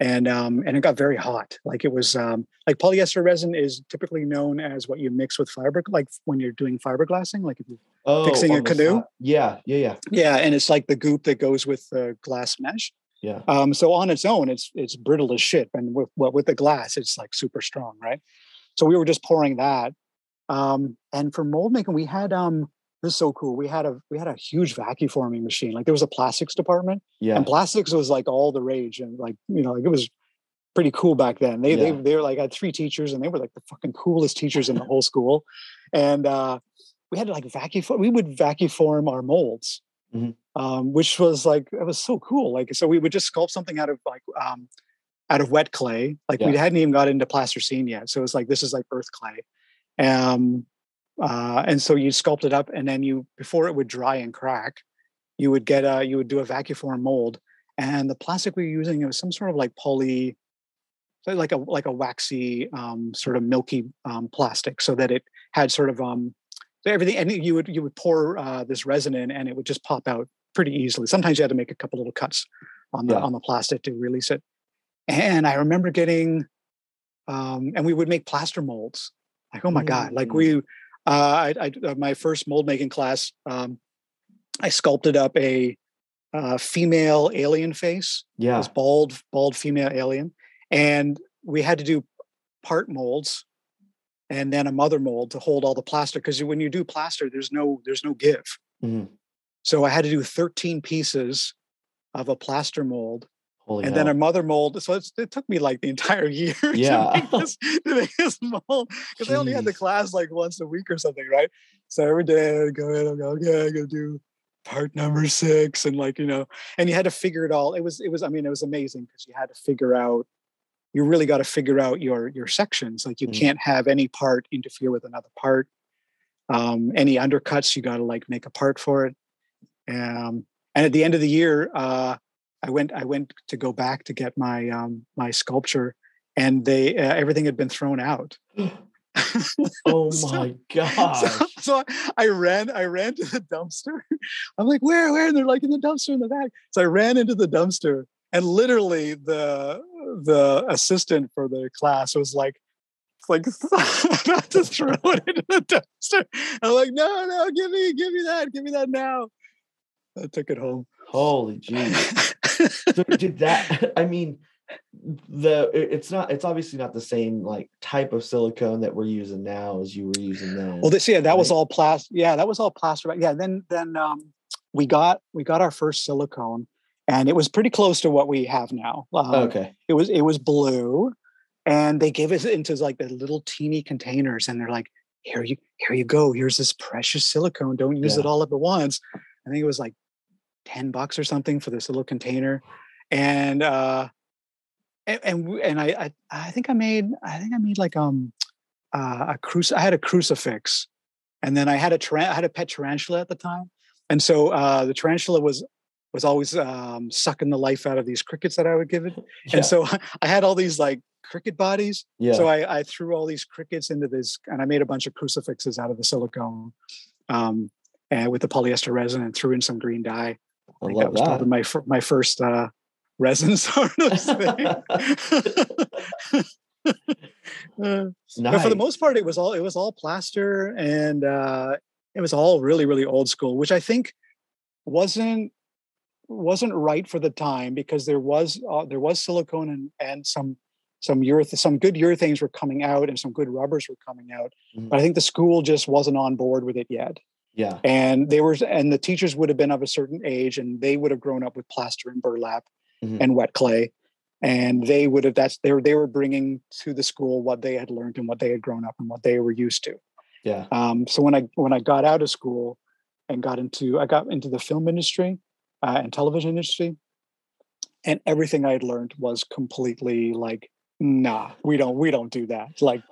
Speaker 2: and um, and it got very hot. Like it was um, like polyester resin is typically known as what you mix with fiber, like when you're doing fiberglassing, like if you,
Speaker 1: Oh,
Speaker 2: Fixing a canoe?
Speaker 1: Yeah. Yeah. Yeah.
Speaker 2: yeah, and it's like the goop that goes with the glass mesh.
Speaker 1: Yeah.
Speaker 2: Um, so on its own, it's it's brittle as shit, and with what with the glass, it's like super strong, right? So we were just pouring that. Um, and for mold making, we had um, this is so cool. We had a we had a huge vacuum forming machine. Like there was a plastics department,
Speaker 1: Yeah.
Speaker 2: and plastics was like all the rage, and like you know, like it was pretty cool back then. They
Speaker 1: Yeah.
Speaker 2: they they were like I had three teachers and they were like the fucking coolest teachers in the whole school. And uh we had to like vacuum we would vacuum form our molds.
Speaker 1: Mhm.
Speaker 2: Um, which was like it was so cool. Like so we would just sculpt something out of like um out of wet clay. Like we hadn't even got into plasticine yet. So it was like this is like earth clay. Um uh and so you sculpt it up and then you before it would dry and crack, you would get a you would do a vacuum form mold and the plastic we were using it was some sort of like poly like a like a waxy um, sort of milky um, plastic so that it had sort of um so everything and you would you would pour uh, this resin in and it would just pop out pretty easily sometimes you had to make a couple little cuts on the
Speaker 1: Yeah.
Speaker 2: on the plastic to release it and i remember getting um and we would make plaster molds like oh my god like
Speaker 1: Mm.
Speaker 2: we uh I, I uh, my first mold making class um i sculpted up a uh, female alien face
Speaker 1: Yeah.
Speaker 2: this bald bald female alien and we had to do part molds and then a mother mold to hold all the plaster because when you do plaster there's no there's no give
Speaker 1: Mhm.
Speaker 2: so i had to do 13 pieces of a plaster mold
Speaker 1: Holy
Speaker 2: and then a mother mold so it's, it took me like the entire year
Speaker 1: Yeah.
Speaker 2: to make this, to make this mold because i only had the class like once a week or something right? So every day i would go in and go okay i'm gonna do part number six and like you know and you had to figure it all it was it was i mean it was amazing because you had to figure out you really got to figure out your your sections like you
Speaker 1: Mhm.
Speaker 2: can't have any part interfere with another part. Um any undercuts you got to like make a part for it. Um and at the end of the year uh i went i went to go back to get my um my sculpture and they uh, everything had been thrown out
Speaker 1: oh my gosh.
Speaker 2: so, so I, I ran, I ran to the dumpster. I'm like, where, where? And they're like in the dumpster in the back. So I ran into the dumpster, and literally the the assistant for the class was like, like about to throw it into the dumpster. I'm like, no, no, give me, give me that, give me that now. I took it home.
Speaker 1: Holy jeez. so did that i mean the it's not it's obviously not the same like type of silicone that we're using now as you were using then
Speaker 2: Well, this yeah, that was all plastic. Yeah, that was all plaster. Yeah, then then um, we got we got our first silicone, and it was pretty close to what we have now. Um,
Speaker 1: okay
Speaker 2: It was it was blue, and they gave us into like the little teeny containers, and they're like, "Here you here you go. Here's this precious silicone. Don't use it all up at once." I think it was like ten bucks or something for this little container, and uh, and and, and I, I I think I made I think I made like um uh, a cruci- I had a crucifix, and then I had a taran- I had a pet tarantula at the time, and so uh, the tarantula was was always um, sucking the life out of these crickets that I would give it,
Speaker 1: yeah,
Speaker 2: and so I had all these like cricket bodies.
Speaker 1: yeah.
Speaker 2: So I, I threw all these crickets into this, and I made a bunch of crucifixes out of the silicone, um, and with the polyester resin, and threw in some green dye.
Speaker 1: I
Speaker 2: I think that
Speaker 1: love
Speaker 2: was probably
Speaker 1: that
Speaker 2: my fir- my first uh, resin sort of thing. Uh, but for the most part, it was all it was all plaster, and uh, it was all really really old school, which I think wasn't wasn't right for the time because there was uh, there was silicone and and some some ureth some good urethanes were coming out and some good rubbers were coming out,
Speaker 1: Mhm.
Speaker 2: but I think the school just wasn't on board with it yet
Speaker 1: yeah.
Speaker 2: And they were and the teachers would have been of a certain age and they would have grown up with plaster and burlap
Speaker 1: Mhm.
Speaker 2: and wet clay. And they would have that's they were they were bringing to the school what they had learned and what they had grown up and what they were used to.
Speaker 1: Yeah.
Speaker 2: Um, so when i when i got out of school and got into i got into the film industry uh, and television industry and everything i had learned was completely like nah we don't we don't do that. Like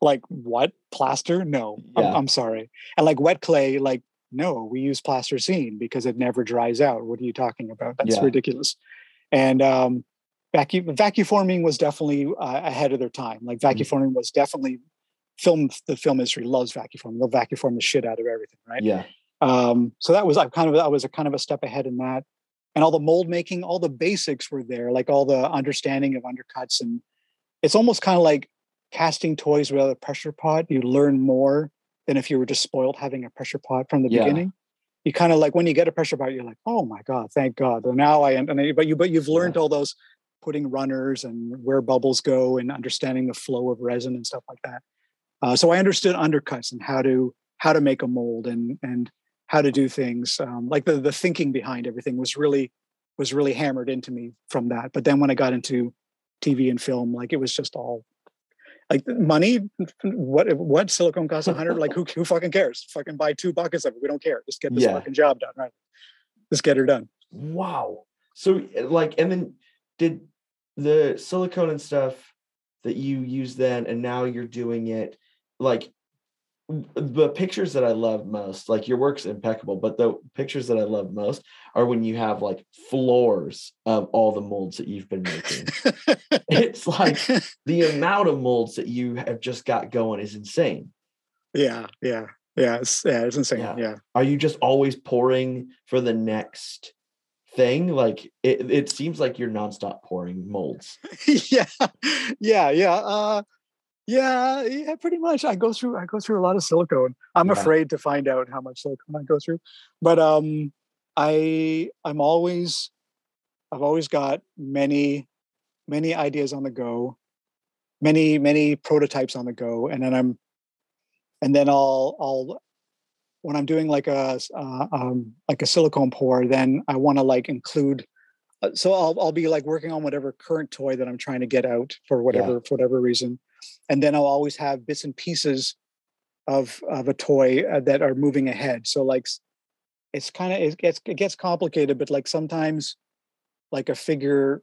Speaker 2: like what? Plaster? No. I'm, I'm sorry. And like wet clay like no we use plaster plasticine because it never dries out. What are you talking about? That's
Speaker 1: Yeah.
Speaker 2: ridiculous. And um vacuum vacuum forming was definitely uh, ahead of their time. Like
Speaker 1: Mm-hmm.
Speaker 2: vacuum forming was definitely film the film industry loves vacuum forming they'll vacuum form the shit out of everything right?
Speaker 1: Yeah.
Speaker 2: Um, so that was I kind of I was a kind of a step ahead in that, and all the mold making, all the basics were there, like all the understanding of undercuts, and it's almost kind of like casting toys without a pressure pot. You learn more than if you were just spoiled having a pressure pot from the
Speaker 1: Yeah.
Speaker 2: beginning. You kind of like when you get a pressure pot, you're like, oh my god, thank God. Now I am, and I, but you but you've learned all those putting runners and where bubbles go and understanding the flow of resin and stuff like that. Uh, so I understood undercuts and how to how to make a mold and and how to do things. Um, like the the thinking behind everything was really was really hammered into me from that. But then when I got into TV and film. Like it was just all like money. What what silicone costs a hundred? like who who fucking cares? Fucking buy two buckets of it. We don't care. Just get this
Speaker 1: Yeah.
Speaker 2: fucking job done, right? Just get her done.
Speaker 1: Wow. So eh, like, and then did the silicone and stuff that you use then, and now you're doing it like the pictures that I love most, like your work's impeccable, but the pictures that I love most are when you have like floors of all the molds that you've been making. it's like the amount of molds that you have just got going is insane.
Speaker 2: yeah, yeah, yeah. It's yeah, it's insane.
Speaker 1: Yeah.
Speaker 2: Yeah.
Speaker 1: Are you just always pouring for the next thing? Like it, it seems like you're nonstop pouring molds.
Speaker 2: yeah, yeah, yeah. Uh, yeah, yeah, pretty much. I go through I go through a lot of silicone. I'm
Speaker 1: Yeah.
Speaker 2: afraid to find out how much silicone I go through. But um I I'm always I've always got many many ideas on the go, many many prototypes on the go and then I'm and then I'll I'll when I'm doing like a uh, um like a silicone pour then I want to like include uh, so I'll I'll be like working on whatever current toy that I'm trying to get out for whatever for whatever reason, and then I'll always have bits and pieces of of a toy uh, that are moving ahead. So like it's kind of it gets it gets complicated, but like sometimes like a figure,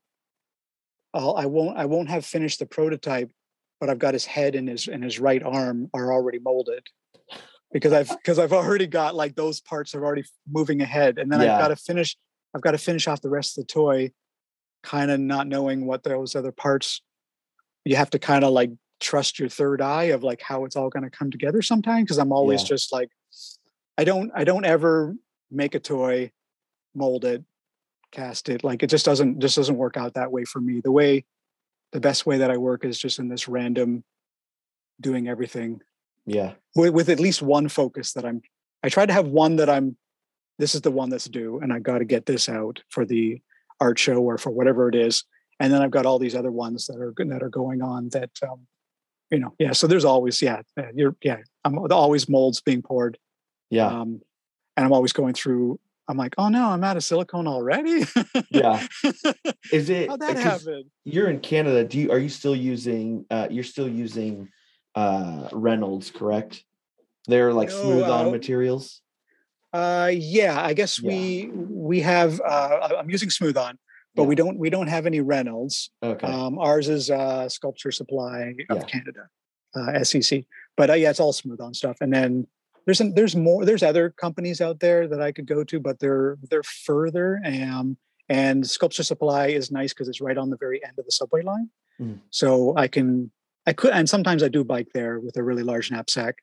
Speaker 2: I'll, I won't I won't have finished the prototype, but I've got his head and his and his right arm are already molded because I've because I've already got like those parts are already moving ahead, and then
Speaker 1: Yeah.
Speaker 2: I've got to finish. I've got to finish off the rest of the toy, kind of not knowing what those other parts. You have to kind of like trust your third eye of like how it's all going to come together sometimes because I'm always
Speaker 1: Yeah.
Speaker 2: just like, I don't I don't ever make a toy, mold it, cast it. Like it just doesn't just doesn't work out that way for me. The way, the best way that I work is just in this random, doing everything
Speaker 1: Yeah.
Speaker 2: with, with at least one focus that I'm I try to have one that I'm this is the one that's due and I got to get this out for the art show or for whatever it is and then I've got all these other ones that are that are going on that um you know yeah so there's always yeah yeah, you're yeah I'm always molds being poured
Speaker 1: Yeah.
Speaker 2: um and I'm always going through I'm like oh no I'm out of silicone already
Speaker 1: Yeah. Is it
Speaker 2: how'd that
Speaker 1: 'cause
Speaker 2: happen
Speaker 1: You're in Canada. Do you are you still using uh you're still using uh Reynolds, correct? They're like smooth on
Speaker 2: uh,
Speaker 1: materials.
Speaker 2: Uh, yeah, I guess
Speaker 1: Yeah.
Speaker 2: we we have. Uh, I'm using Smooth On, but we don't we don't have any Reynolds.
Speaker 1: Okay.
Speaker 2: Um, ours is uh, Sculpture Supply of
Speaker 1: Yeah.
Speaker 2: Canada, uh, SSC. But uh, yeah, it's all Smooth On stuff. And then there's an, there's more there's other companies out there that I could go to, but they're they're further. Um, and Sculpture Supply is nice because it's right on the very end of the subway line,
Speaker 1: Mhm.
Speaker 2: so I can I could and sometimes I do bike there with a really large knapsack.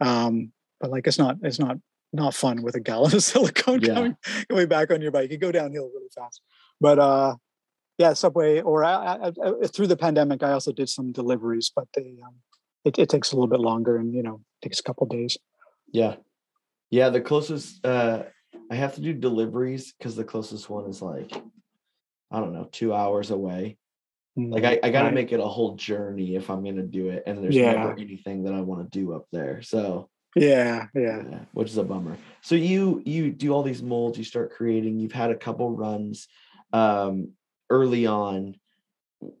Speaker 2: Um, but like it's not it's not not fun with a gallon of silicone
Speaker 1: Yeah.
Speaker 2: coming coming back on your bike. You go downhill really fast. But uh, yeah, Subway or I, I, I, through the pandemic, I also did some deliveries, but they um, it, it takes a little bit longer, and you know, takes a couple days.
Speaker 1: Yeah. Yeah, the closest uh I have to do deliveries because the closest one is like I don't know, two hours away. Like I, I gotta
Speaker 2: Right.
Speaker 1: make it a whole journey if I'm gonna do it. And there's
Speaker 2: Yeah.
Speaker 1: never anything that I want to do up there. So
Speaker 2: Yeah, yeah.
Speaker 1: yeah, which is a bummer. So you you do all these molds, you start creating, you've had a couple runs um early on.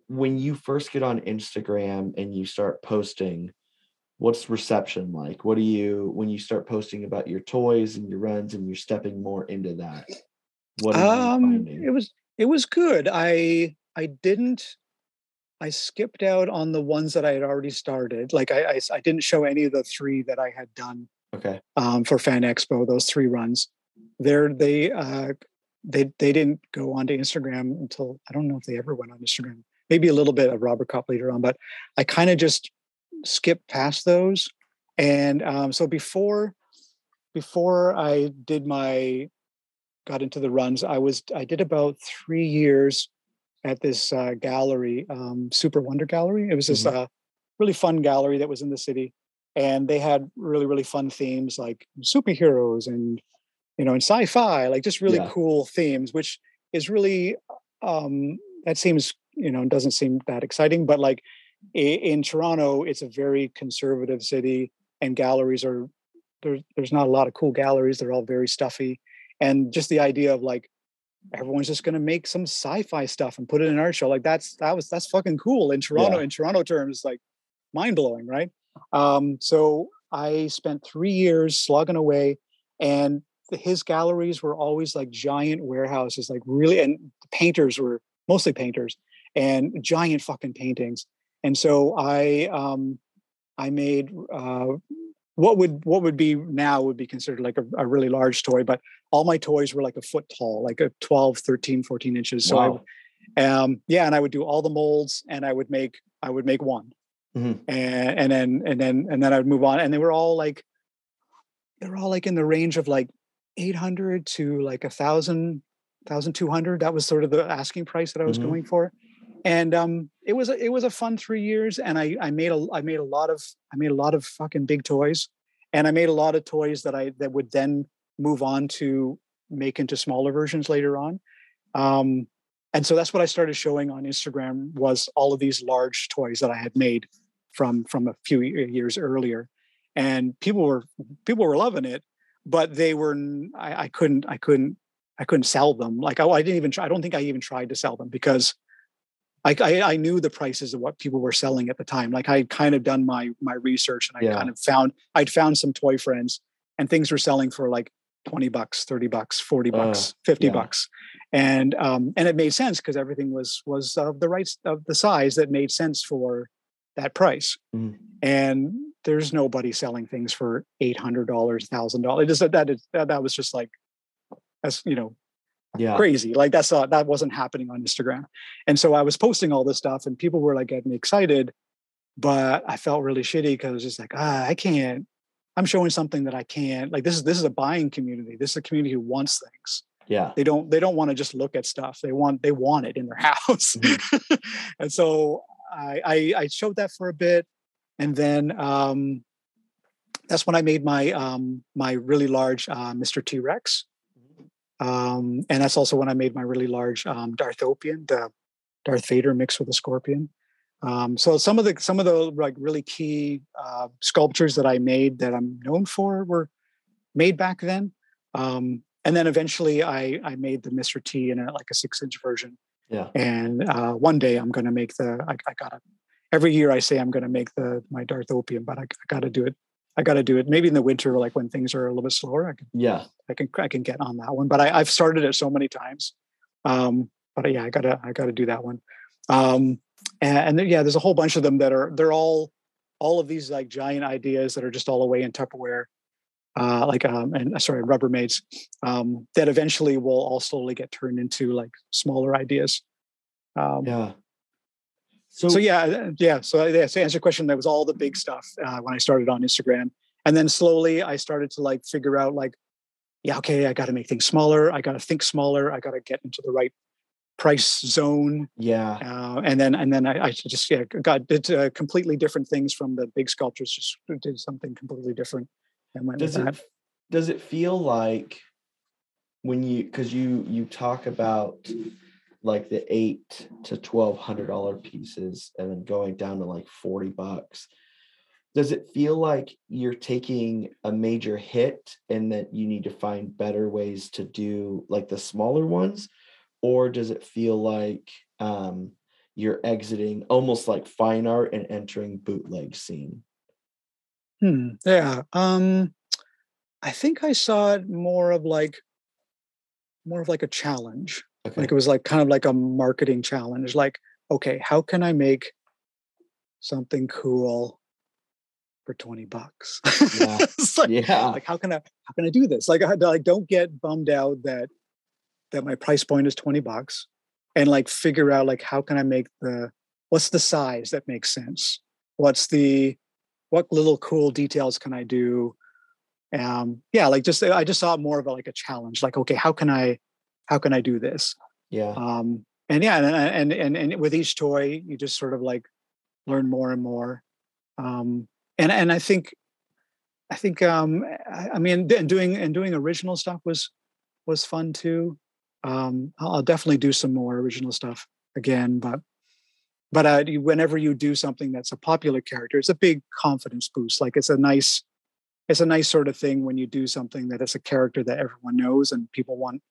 Speaker 1: When you first get on Instagram and you start posting, what's reception like? What do you when you start posting about your toys and your runs and you're stepping more into that? What
Speaker 2: Um, it was it was good. I I didn't. I skipped out on the ones that I had already started. Like I I didn't show any of the three that I had done
Speaker 1: okay.
Speaker 2: um, for Fan Expo. Those three runs, there they uh, they they didn't go onto Instagram until I don't know if they ever went on Instagram. Maybe a little bit of RoboCop later on, but I kind of just skipped past those. And um, so before before I did my got into the runs, I was I did about three years at this uh, gallery, um, Super Wonder Gallery. It was this uh, really fun gallery that was in the city, and they had really really fun themes like superheroes and you know and sci-fi, like just really
Speaker 1: Yeah.
Speaker 2: cool themes, which is really um, that seems you know doesn't seem that exciting, but like in Toronto, it's a very conservative city, and galleries are there's there's not a lot of cool galleries. They're all very stuffy, and just the idea of like everyone's just going to make some sci-fi stuff and put it in our show like that's that was that's fucking cool in toronto
Speaker 1: Yeah.
Speaker 2: in toronto terms like mind-blowing right um so i spent three years slogging away and his galleries were always like giant warehouses like really and painters were mostly painters and giant fucking paintings and so i um i made uh what would what would be now would be considered like a, a really large toy but all my toys were like a foot tall like a 12 13 14 inches so
Speaker 1: Wow.
Speaker 2: i um yeah and i would do all the molds and i would make i would make one
Speaker 1: Mhm.
Speaker 2: and and then and then and then i would move on and they were all like they're all like in the range of like 800 to like a thousand thousand two hundred that was sort of the asking price that i was
Speaker 1: Mhm.
Speaker 2: going for. And um it was a, it was a fun three years and i i made a i made a lot of i made a lot of fucking big toys and i made a lot of toys that i that would then move on to make into smaller versions later on. Um and so that's what i started showing on instagram was all of these large toys that i had made from from a few years earlier. And people were people were loving it but they were—I couldn't i couldn't i couldn't sell them like I, I didn't even try i don't think i even tried to sell them because I, I I knew the prices of what people were selling at the time. Like I had kind of done my my research and I
Speaker 1: Yeah.
Speaker 2: kind of found I'd found some toy friends and things were selling for like 20 bucks, 30 bucks, 40
Speaker 1: Uh,
Speaker 2: bucks, 50
Speaker 1: yeah.
Speaker 2: bucks. And um and it made sense because everything was was of the right of the size that made sense for that price.
Speaker 1: Mhm.
Speaker 2: And there's nobody selling things for $800, $1000. It just that is that, was just like that's you know
Speaker 1: Yeah.
Speaker 2: crazy. Like that's not that wasn't happening on Instagram. And so I was posting all this stuff and people were like getting excited, but I felt really shitty because I was just like, ah, I can't, I'm showing something that I can't. Like this is this is a buying community. This is a community who wants things.
Speaker 1: Yeah.
Speaker 2: They don't they don't want to just look at stuff. They want they want it in their house. and so I, I I showed that for a bit. And then um that's when I made my um my really large uh, Mr. T-Rex um, and that's also when I made my really large um, Darthopian, the Darth Vader mixed with a scorpion. Um, so some of the some of the like really key uh, sculptures that I made that I'm known for were made back then. Um, and then eventually I I made the Mr. T in a like a six inch version.
Speaker 1: Yeah.
Speaker 2: And uh, one day I'm going to make the I, I gotta every year I say I'm going to make the my Darthopian, but I, I got to do it. I got to do it maybe in the winter, like when things are a little bit slower. I can
Speaker 1: Yeah.
Speaker 2: I can I can get on that one. But I, I've started it so many times. Um, but yeah, I gotta I gotta do that one. Um, and, and yeah, there's a whole bunch of them that are they're all all of these like giant ideas that are just all away in Tupperware, uh, like um, and uh, sorry, Rubbermaids, um, that eventually will all slowly get turned into like smaller ideas. Um,
Speaker 1: Yeah. So,
Speaker 2: so yeah, yeah. So yeah, to answer your question, that was all the big stuff uh, when I started on Instagram, and then slowly I started to like figure out like, yeah, okay, I got to make things smaller. I got to think smaller. I got to get into the right price zone,
Speaker 1: yeah.
Speaker 2: uh, and then and then I, I just yeah got did uh, completely different things from the big sculptures. Just did something completely different and went
Speaker 1: Does it
Speaker 2: that.
Speaker 1: does it feel like when you because you you talk about like the eight to twelve hundred dollar pieces and then going down to like 40 bucks does it feel like you're taking a major hit and that you need to find better ways to do like the smaller ones or does it feel like um you're exiting almost like fine art and entering bootleg scene
Speaker 2: Hmm, yeah. Um, I think I saw it more of like more of like a challenge.
Speaker 1: Okay.
Speaker 2: Like it was like kind of like a marketing challenge like okay how can i make something cool for 20 bucks?
Speaker 1: Yeah.
Speaker 2: Like,
Speaker 1: yeah.
Speaker 2: like how can i how can i do this? Like i like don't get bummed out that that my price point is 20 bucks and like figure out like how can i make the what's the size that makes sense? What's the what little cool details can i do? Um yeah like just i just saw it more of a, like a challenge like okay how can i how can i do this?
Speaker 1: Yeah.
Speaker 2: Um and yeah and and and, and with each toy you just sort of like learn more and more. Um and and i think i think um i, I mean and doing and doing original stuff was was fun too. Um i'll, I'll definitely do some more original stuff again but but uh, you- whenever you do something that's a popular character it's a big confidence boost. Like it's a nice it's a nice sort of thing when you do something that is a character that everyone knows and people want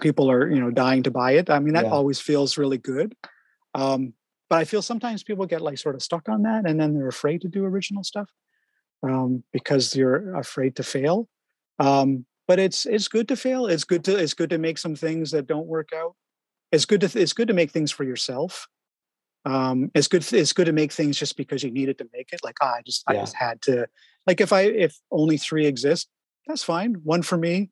Speaker 2: people are you know dying to buy it. I mean, that
Speaker 1: Yeah.
Speaker 2: always feels really good. Um, but I feel sometimes people get like sort of stuck on that, and then they're afraid to do original stuff um, because you're afraid to fail. Um, but it's it's good to fail. It's good to it's good to make some things that don't work out. It's good to it's good to make things for yourself. Um, it's good it's good to make things just because you needed to make it. Like ah, I just I just had to. Like if I if only three exist, that's fine. One for me,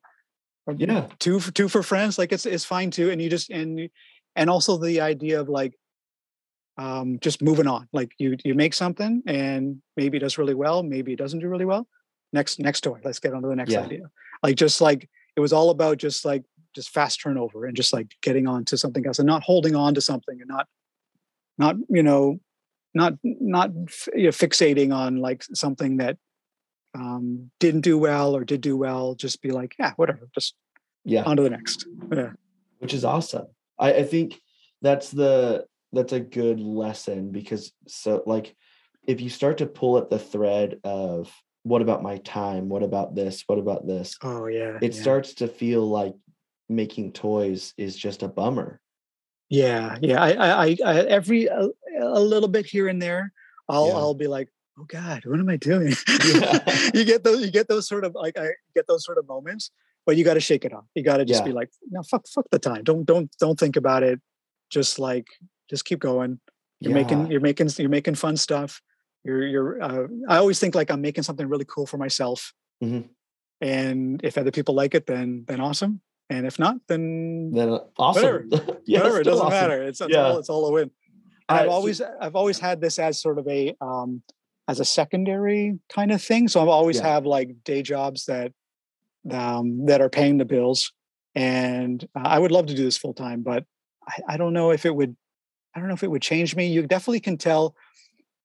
Speaker 1: Yeah.
Speaker 2: two for two for friends. Like it's it's fine too. And you just and and also the idea of like um just moving on. Like you you make something and maybe it does really well, maybe it doesn't do really well. Next next toy. Let's get on to the next
Speaker 1: Yeah.
Speaker 2: idea. Like just like it was all about just like just fast turnover and just like getting on to something else and not holding on to something and not not you know not not you know, fixating on like something that um didn't do well or did do well just be like yeah whatever just
Speaker 1: Yeah.
Speaker 2: on to the next yeah
Speaker 1: which is awesome. I, I think that's the that's a good lesson because so like if you start to pull at the thread of what about my time? What about this? What about this?
Speaker 2: oh yeah
Speaker 1: It
Speaker 2: yeah.
Speaker 1: starts to feel like making toys is just a bummer.
Speaker 2: yeah yeah i i, I, every a, a little bit here and there i'll
Speaker 1: Yeah.
Speaker 2: i'll be like oh god what am i doing
Speaker 1: Yeah.
Speaker 2: you get those you get those sort of like i get those sort of moments but you got to shake it off you got to just
Speaker 1: Yeah.
Speaker 2: be like no fuck fuck the time don't don't don't think about it just like just keep going you're making you're making you're making fun stuff you're you're uh, i always think like i'm making something really cool for myself
Speaker 1: Mhm.
Speaker 2: and if other people like it then then awesome and if not then
Speaker 1: Then uh, awesome. yeah,
Speaker 2: whatever it doesn't
Speaker 1: awesome.
Speaker 2: matter it's, it's
Speaker 1: Yeah.
Speaker 2: all it's all a win i've always i've always had this as sort of a um as a secondary kind of thing so i've always
Speaker 1: Yeah.
Speaker 2: have like day jobs that um that are paying the bills and uh, i would love to do this full time but I, I don't know if it would i don't know if it would change me you definitely can tell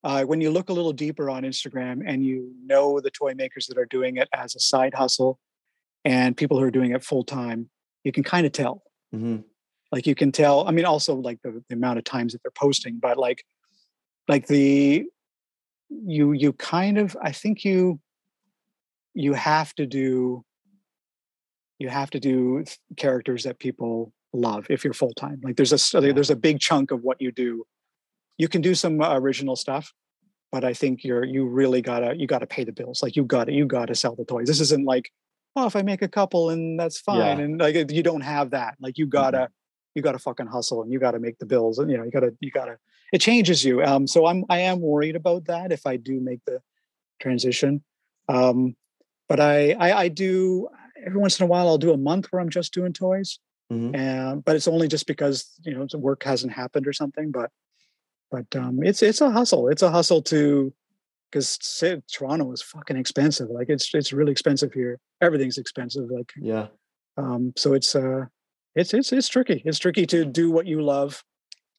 Speaker 2: uh, when you look a little deeper on instagram and you know the toy makers that are doing it as a side hustle and people who are doing it full time you can kind of tell
Speaker 1: Mhm.
Speaker 2: like you can tell i mean also like the, the amount of times that they're posting but like like the you you kind of i think you you have to do you have to do characters that people love if you're full time like there's a there's a big chunk of what you do. You can do some uh, original stuff but i think you're you really gotta you gotta pay the bills. Like you gotta you gotta sell the toys. This isn't like oh if i make a couple and that's fine
Speaker 1: Yeah.
Speaker 2: and like you don't have that. Like you gotta you gotta fucking hustle and you gotta make the bills and you know you gotta you gotta it changes you um so i'm i am worried about that if i do make the transition um but i i, I do every once in a while i'll do a month where i'm just doing toys
Speaker 1: Mhm.
Speaker 2: and but it's only just because you know the work hasn't happened or something but but um it's it's a hustle it's a hustle to because toronto is fucking expensive like it's it's really expensive here everything's expensive like
Speaker 1: Yeah.
Speaker 2: um so it's uh it's it's it's tricky it's tricky to do what you love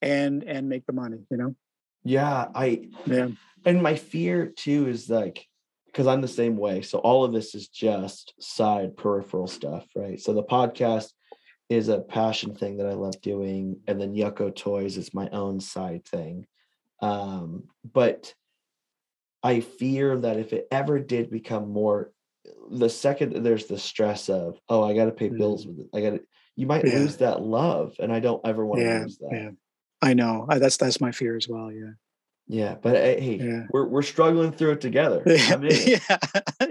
Speaker 2: and and make the money you know
Speaker 1: Yeah. I
Speaker 2: yeah
Speaker 1: and my fear too is like because I'm the same way. So all of this is just side peripheral stuff, right? So the podcast is a passion thing that I love doing, and then Yucko Toys is my own side thing. Um, but I fear that if it ever did become more, the second there's the stress of, oh, I got to pay bills with it, I got to, you might
Speaker 2: Yeah.
Speaker 1: lose that love, and I don't ever want to
Speaker 2: yeah
Speaker 1: lose that.
Speaker 2: Yeah i know I, that's that's my fear as well yeah
Speaker 1: Yeah, but uh, hey,
Speaker 2: Yeah.
Speaker 1: we're we're struggling through it together.
Speaker 2: yeah, yeah,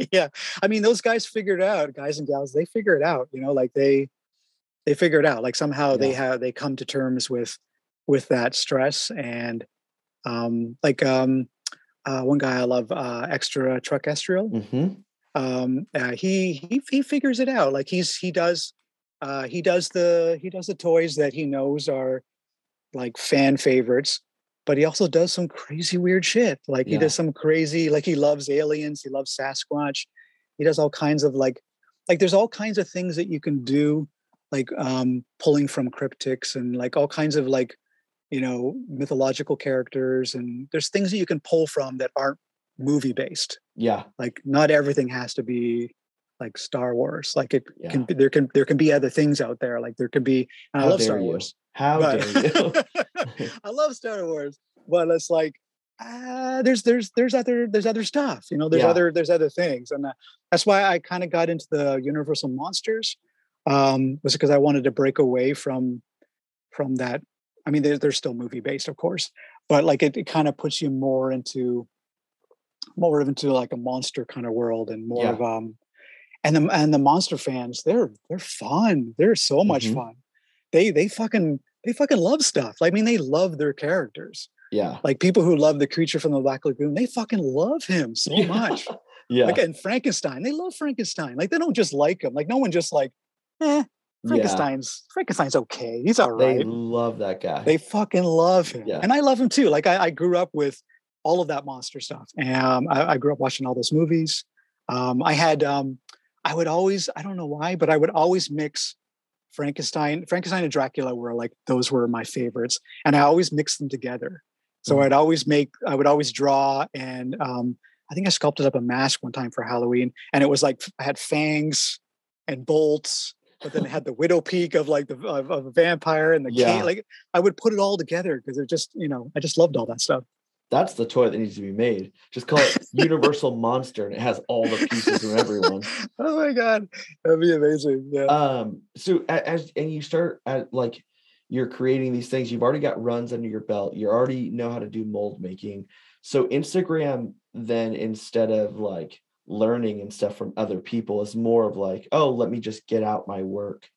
Speaker 2: yeah. I mean, those guys figured it out, guys and gals. They figure it out. You know, like they they figure it out. Like somehow they have they come to terms with with that stress and um like um uh one guy I love uh extra truck estriel
Speaker 1: Mhm.
Speaker 2: um uh, he he he figures it out like he's he does uh he does the he does the toys that he knows are like fan favorites but he also does some crazy weird shit. Like he does some crazy like he loves aliens he loves sasquatch. He does all kinds of like like there's all kinds of things that you can do like um pulling from cryptids and like all kinds of like you know mythological characters and there's things that you can pull from that aren't movie based
Speaker 1: Yeah,
Speaker 2: like not everything has to be like Star Wars. Like it can
Speaker 1: Yeah.
Speaker 2: be, there can there can be other things out there. Like there can be I love Star
Speaker 1: you.
Speaker 2: Wars.
Speaker 1: how
Speaker 2: but-
Speaker 1: dare you?
Speaker 2: I love Star Wars, but it's like uh, there's there's there's other there's other stuff. You know, there's
Speaker 1: Yeah.
Speaker 2: other there's other things, and uh, that's why I kind of got into the Universal monsters. um, was because I wanted to break away from from that. I mean, they're, they're still movie based, of course, but like it, it kind of puts you more into more of into like a monster kind of world and more
Speaker 1: Yeah.
Speaker 2: of um and the and the monster fans they're they're fun they're so much
Speaker 1: Mhm.
Speaker 2: fun they they fucking they fucking love stuff i mean they love their characters
Speaker 1: Yeah.
Speaker 2: like people who love the creature from the black lagoon they fucking love him so
Speaker 1: Yeah.
Speaker 2: much
Speaker 1: Yeah.
Speaker 2: like and frankenstein they love frankenstein like they don't just like him like no one just like eh
Speaker 1: yeah.
Speaker 2: frankenstein's frankenstein's okay he's all right They
Speaker 1: love that guy.
Speaker 2: they fucking love him.
Speaker 1: Yeah.
Speaker 2: And I love him too. Like I, I grew up with all of that monster stuff. And um, I, I grew up watching all those movies. Um, I had, um, I would always, I don't know why, but I would always mix Frankenstein, Frankenstein and Dracula were like, those were my favorites. And I always mixed them together. So
Speaker 1: Mhm.
Speaker 2: I'd always make, I would always draw and um, I think I sculpted up a mask one time for Halloween. And it was like, I had fangs and bolts, but then it had the widow peak of like the, of, of a vampire and the
Speaker 1: Yeah.
Speaker 2: cane. Like I would put it all together because it just, you know, I just loved all that stuff.
Speaker 1: That's the toy that needs to be made. Just call it Universal Monster, and it has all the pieces of everyone.
Speaker 2: oh my god, that'd be amazing. Yeah.
Speaker 1: Um. So as and you start at like you're creating these things. You've already got runs under your belt. You already know how to do mold making. So Instagram then instead of like learning and stuff from other people is more of like, oh, let me just get out my work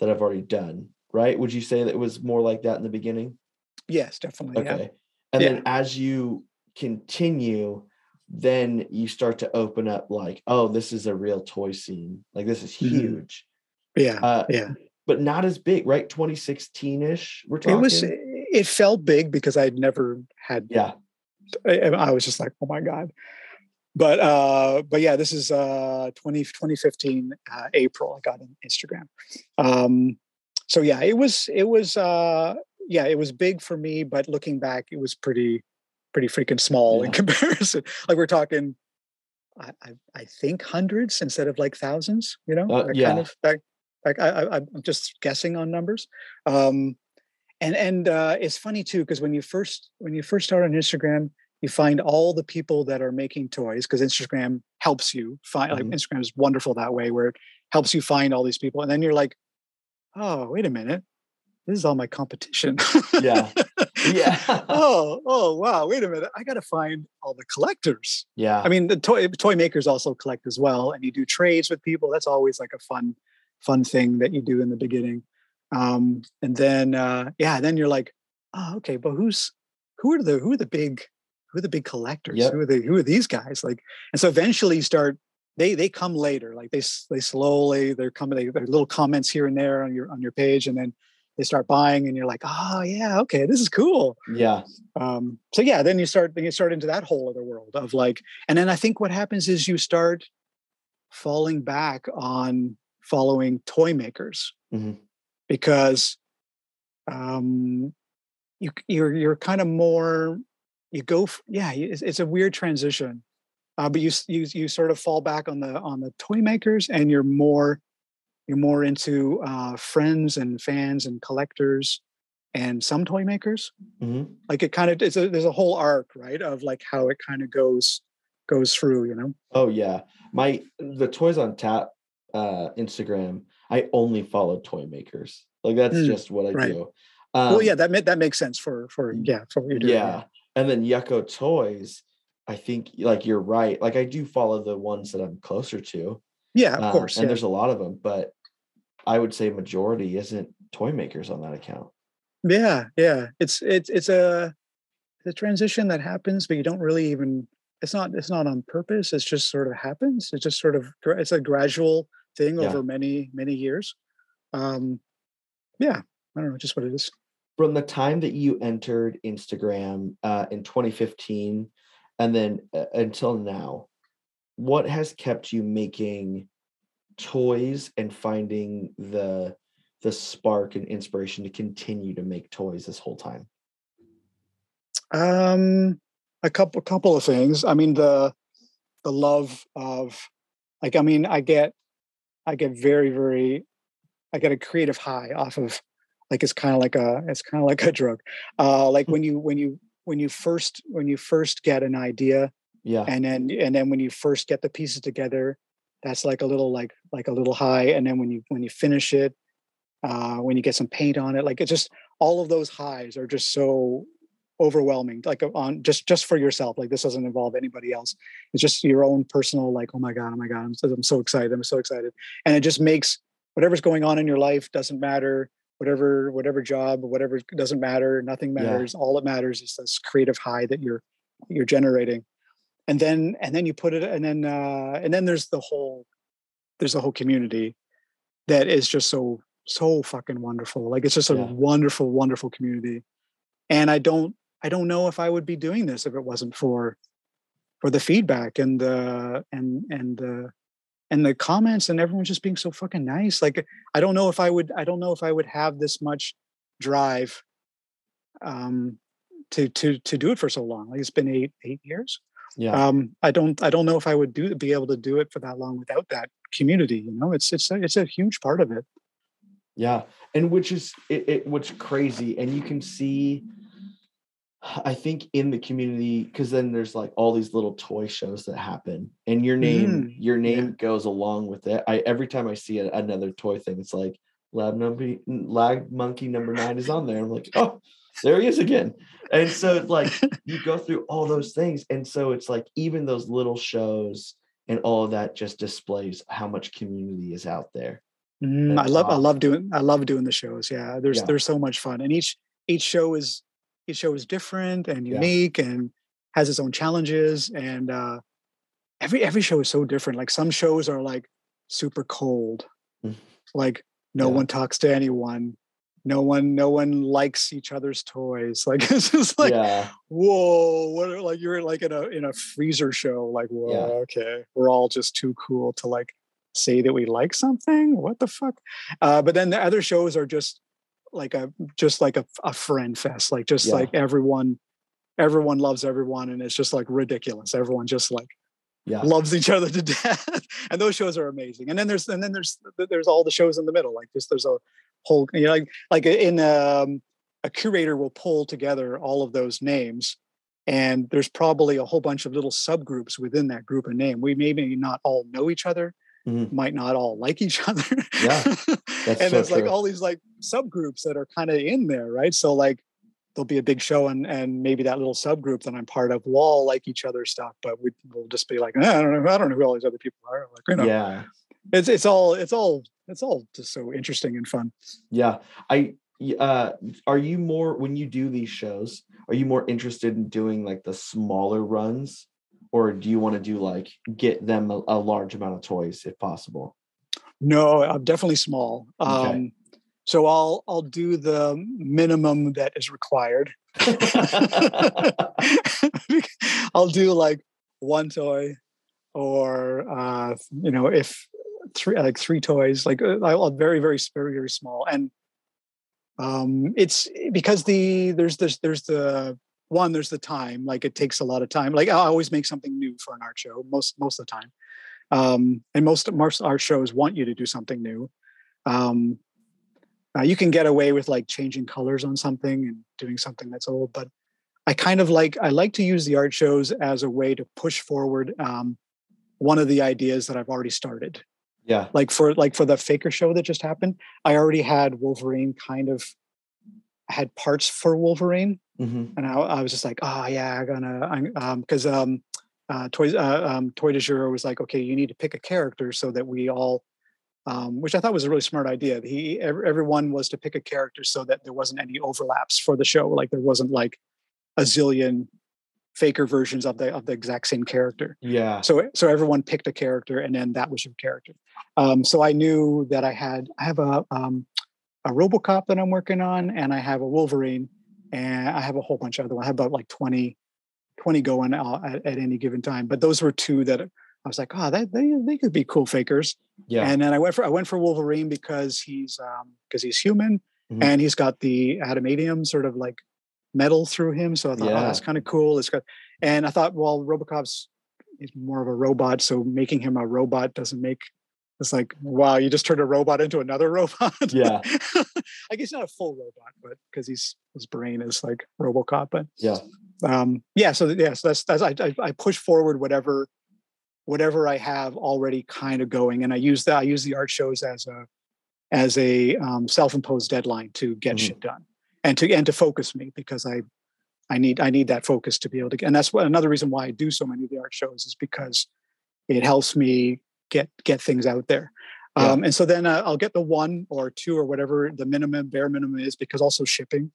Speaker 1: that I've already done. Right? Would you say that it was more like that in the beginning?
Speaker 2: yes, definitely. Yeah.
Speaker 1: And
Speaker 2: Yeah.
Speaker 1: then as you continue, then you start to open up like, oh, this is a real toy scene. Like this is
Speaker 2: Mhm.
Speaker 1: huge.
Speaker 2: Yeah.
Speaker 1: Uh,
Speaker 2: yeah.
Speaker 1: but not as big, right? 2016-ish. We're talking It
Speaker 2: was. It felt big because I'd never had.
Speaker 1: yeah.
Speaker 2: I, I was just like, oh my god. But uh, but yeah, this is uh 20, 2015 uh, April. I got an Instagram. Um, so yeah, it was it was uh yeah, it was big for me. But looking back, it was pretty pretty freaking small in comparison. like we're talking. I, I, I think hundreds instead of like thousands, you know,
Speaker 1: Uh, yeah.
Speaker 2: kind of like, like I, I, I'm just guessing on numbers. Um, and and uh, it's funny too because when you first when you first start on Instagram, you find all the people that are making toys because Instagram helps you find. Like
Speaker 1: Mhm.
Speaker 2: Instagram is wonderful that way, where it helps you find all these people, and then you're like, oh, wait a minute, this is all my competition.
Speaker 1: Yeah. Yeah.
Speaker 2: oh, oh, wow! Wait a minute, I got to find all the collectors.
Speaker 1: yeah.
Speaker 2: I mean, the toy toy makers also collect as well, and you do trades with people. That's always like a fun, fun thing that you do in the beginning. Um, and then, uh, yeah, then you're like, oh, okay, but who's who are the who are the big who are the big collectors?
Speaker 1: Yep.
Speaker 2: Who are the who are these guys? Like, and so eventually you start. They they come later. Like they they slowly they're coming. They, they're little comments here and there on your on your page, and then they start buying, and you're like, oh yeah, okay, this is cool
Speaker 1: yeah.
Speaker 2: um so yeah then you start then you start into that whole other world of like and then i think what happens is you start falling back on following toy makers
Speaker 1: Mhm.
Speaker 2: because um you you're you're kind of more you go yeah it's, it's a weird transition uh, but you you you sort of fall back on the on the toy makers and you're more you're more into uh friends and fans and collectors and some toy makers
Speaker 1: Mhm.
Speaker 2: like it kind of it's a, there's a whole arc right of like how it kind of goes goes through you know
Speaker 1: Oh yeah. My the toys on tap uh Instagram, I only follow toy makers. Like that's
Speaker 2: Mm,
Speaker 1: just what I
Speaker 2: right.
Speaker 1: do. Um,
Speaker 2: well yeah that ma- that makes sense for for yeah for what you're doing
Speaker 1: yeah. And then Yucko Toys, I think like you're right. Like I do follow the ones that I'm closer to.
Speaker 2: yeah of
Speaker 1: uh,
Speaker 2: course
Speaker 1: And
Speaker 2: yeah.
Speaker 1: there's a lot of them, but I would say majority isn't toy makers on that account.
Speaker 2: yeah yeah it's it's it's a the transition that happens but you don't really even it's not it's not on purpose it's just sort of happens it just sort of it's a gradual thing
Speaker 1: Yeah.
Speaker 2: over many many years um yeah i don't know just what it is
Speaker 1: From the time that you entered Instagram uh, in 2015 and then uh, until now, what has kept you making toys and finding the the spark and inspiration to continue to make toys this whole time?
Speaker 2: Um, a couple couple of things. I mean the the love of like I mean I get I get very very I get a creative high off of like it's kind of like a it's kind of like a drug. Uh, like when you when you when you first when you first get an idea
Speaker 1: Yeah.
Speaker 2: and then and then when you first get the pieces together that's like a little like like a little high and then when you when you finish it uh when you get some paint on it like it just all of those highs are just so overwhelming like on just just for yourself like this doesn't involve anybody else. It's just your own personal like oh my god oh my god i'm so, I'm so excited i'm so excited. And it just makes whatever's going on in your life doesn't matter whatever whatever job whatever doesn't matter nothing
Speaker 1: Yeah.
Speaker 2: matters all that matters is this creative high that you're you're generating and then and then you put it and then uh and then there's the whole there's a whole community that is just so so fucking wonderful. Like it's just a
Speaker 1: Yeah.
Speaker 2: wonderful wonderful community. And i don't i don't know if i would be doing this if it wasn't for for the feedback and the and and the and the comments and everyone just being so fucking nice. Like i don't know if i would i don't know if i would have this much drive um to to to do it for so long. Like it's been eight eight years
Speaker 1: Yeah.
Speaker 2: um i don't i don't know if i would do be able to do it for that long without that community you know it's it's a, it's a huge part of it
Speaker 1: Yeah, and which is it, it what's crazy, and you can see, I think in the community because then there's like all these little toy shows that happen, and your name
Speaker 2: Mm,
Speaker 1: your name goes along with it. I every time I see a, another toy thing, it's like lab number lag monkey number nine is on there. I'm like, oh, there he is again. And so it's like you go through all those things, and so it's like even those little shows and all of that just displays how much community is out there.
Speaker 2: Mm, I love I love doing I love doing the shows. Yeah, there's
Speaker 1: Yeah.
Speaker 2: there's so much fun, and each each show is each show is different and
Speaker 1: Yeah.
Speaker 2: unique and has its own challenges. And uh, every every show is so different. Like some shows are like super cold,
Speaker 1: Mm.
Speaker 2: like no
Speaker 1: Yeah.
Speaker 2: one talks to anyone, no one no one likes each other's toys. Like it's just like
Speaker 1: yeah,
Speaker 2: whoa, what are- like you're like in a in a freezer show. Like whoa,
Speaker 1: Yeah.
Speaker 2: okay, we're all just too cool to like say that we like something. What the fuck? Uh, but then the other shows are just like a just like a, a friend fest. Like just
Speaker 1: Yeah.
Speaker 2: like everyone, everyone loves everyone, and it's just like ridiculous. Everyone just like
Speaker 1: yeah.
Speaker 2: loves each other to death, and those shows are amazing. And then there's and then there's there's all the shows in the middle. Like just there's a whole you know like like in um, a curator will pull together all of those names. And there's probably a whole bunch of little subgroups within that group of name. We maybe not all know each other,
Speaker 1: Mhm.
Speaker 2: might not all like each other.
Speaker 1: Yeah, that's
Speaker 2: and
Speaker 1: so
Speaker 2: there's like all these like subgroups that are kind of in there, right? So like there'll be a big show and and maybe that little subgroup that I'm part of will all like each other's stuff, but we will just be like, "Eh, I don't know, I don't know who all these other people are. Like, you know,
Speaker 1: Yeah,
Speaker 2: it's it's all it's all it's all just so interesting and fun.
Speaker 1: yeah. I uh are you more when you do these shows, are you more interested in doing like the smaller runs or do you want to do like get them a, a large amount of toys if possible?
Speaker 2: No, I'm definitely small.
Speaker 1: Okay.
Speaker 2: Um, so I'll I'll do the minimum that is required. I'll do like one toy, or uh, you know, if three like three toys, like uh, very very very very small, and um, it's because the there's this there's the one there's the time like it takes a lot of time. Like i always make something new for an art show most most of the time. Um, and most most art shows want you to do something new. Um, uh, you can get away with like changing colors on something and doing something that's old but i kind of like i like to use the art shows as a way to push forward um, one of the ideas that i've already started
Speaker 1: yeah.
Speaker 2: like for like for the faker show that just happened i already had wolverine kind of had parts for wolverine
Speaker 1: hmm
Speaker 2: and I, I was just like, oh yeah, I'm gonna, I'm, um, because um, uh, toys, uh, um, Toy de Jour was like, okay, you need to pick a character so that we all, um, which I thought was a really smart idea. He, ev- everyone was to pick a character so that there wasn't any overlaps for the show. Like there wasn't like a zillion faker versions of the of the exact same character.
Speaker 1: Yeah.
Speaker 2: So so everyone picked a character, and then that was your character. Um, so I knew that I had I have a um, a RoboCop that I'm working on, and I have a Wolverine, and I have a whole bunch of other ones. I have about like 20, 20 going uh, at, at any given time. But those were two that I was like, oh, that they they could be cool fakers.
Speaker 1: Yeah.
Speaker 2: And then I went for I went for Wolverine because he's um because he's human
Speaker 1: Mhm.
Speaker 2: and he's got the adamantium sort of like metal through him. So I thought,
Speaker 1: Yeah.
Speaker 2: oh, that's kind of cool. It's got and I thought, well, Robocop's he's more of a robot, so making him a robot doesn't make it's like, wow, you just turned a robot into another robot.
Speaker 1: Yeah.
Speaker 2: I guess not a full robot, but because he's his brain is like Robocop. But
Speaker 1: yeah.
Speaker 2: um yeah, so yes, that's that's I I, I push forward whatever whatever I have already kind of going, and I use that. I use the art shows as a as a um, self-imposed deadline to get
Speaker 1: Mhm.
Speaker 2: shit done and to and to focus me because I I need I need that focus to be able to get. And that's what another reason why I do so many of the art shows is because it helps me get get things out there.
Speaker 1: Yeah.
Speaker 2: Um, and so then uh, I'll get the one or two or whatever the minimum bare minimum is because also shipping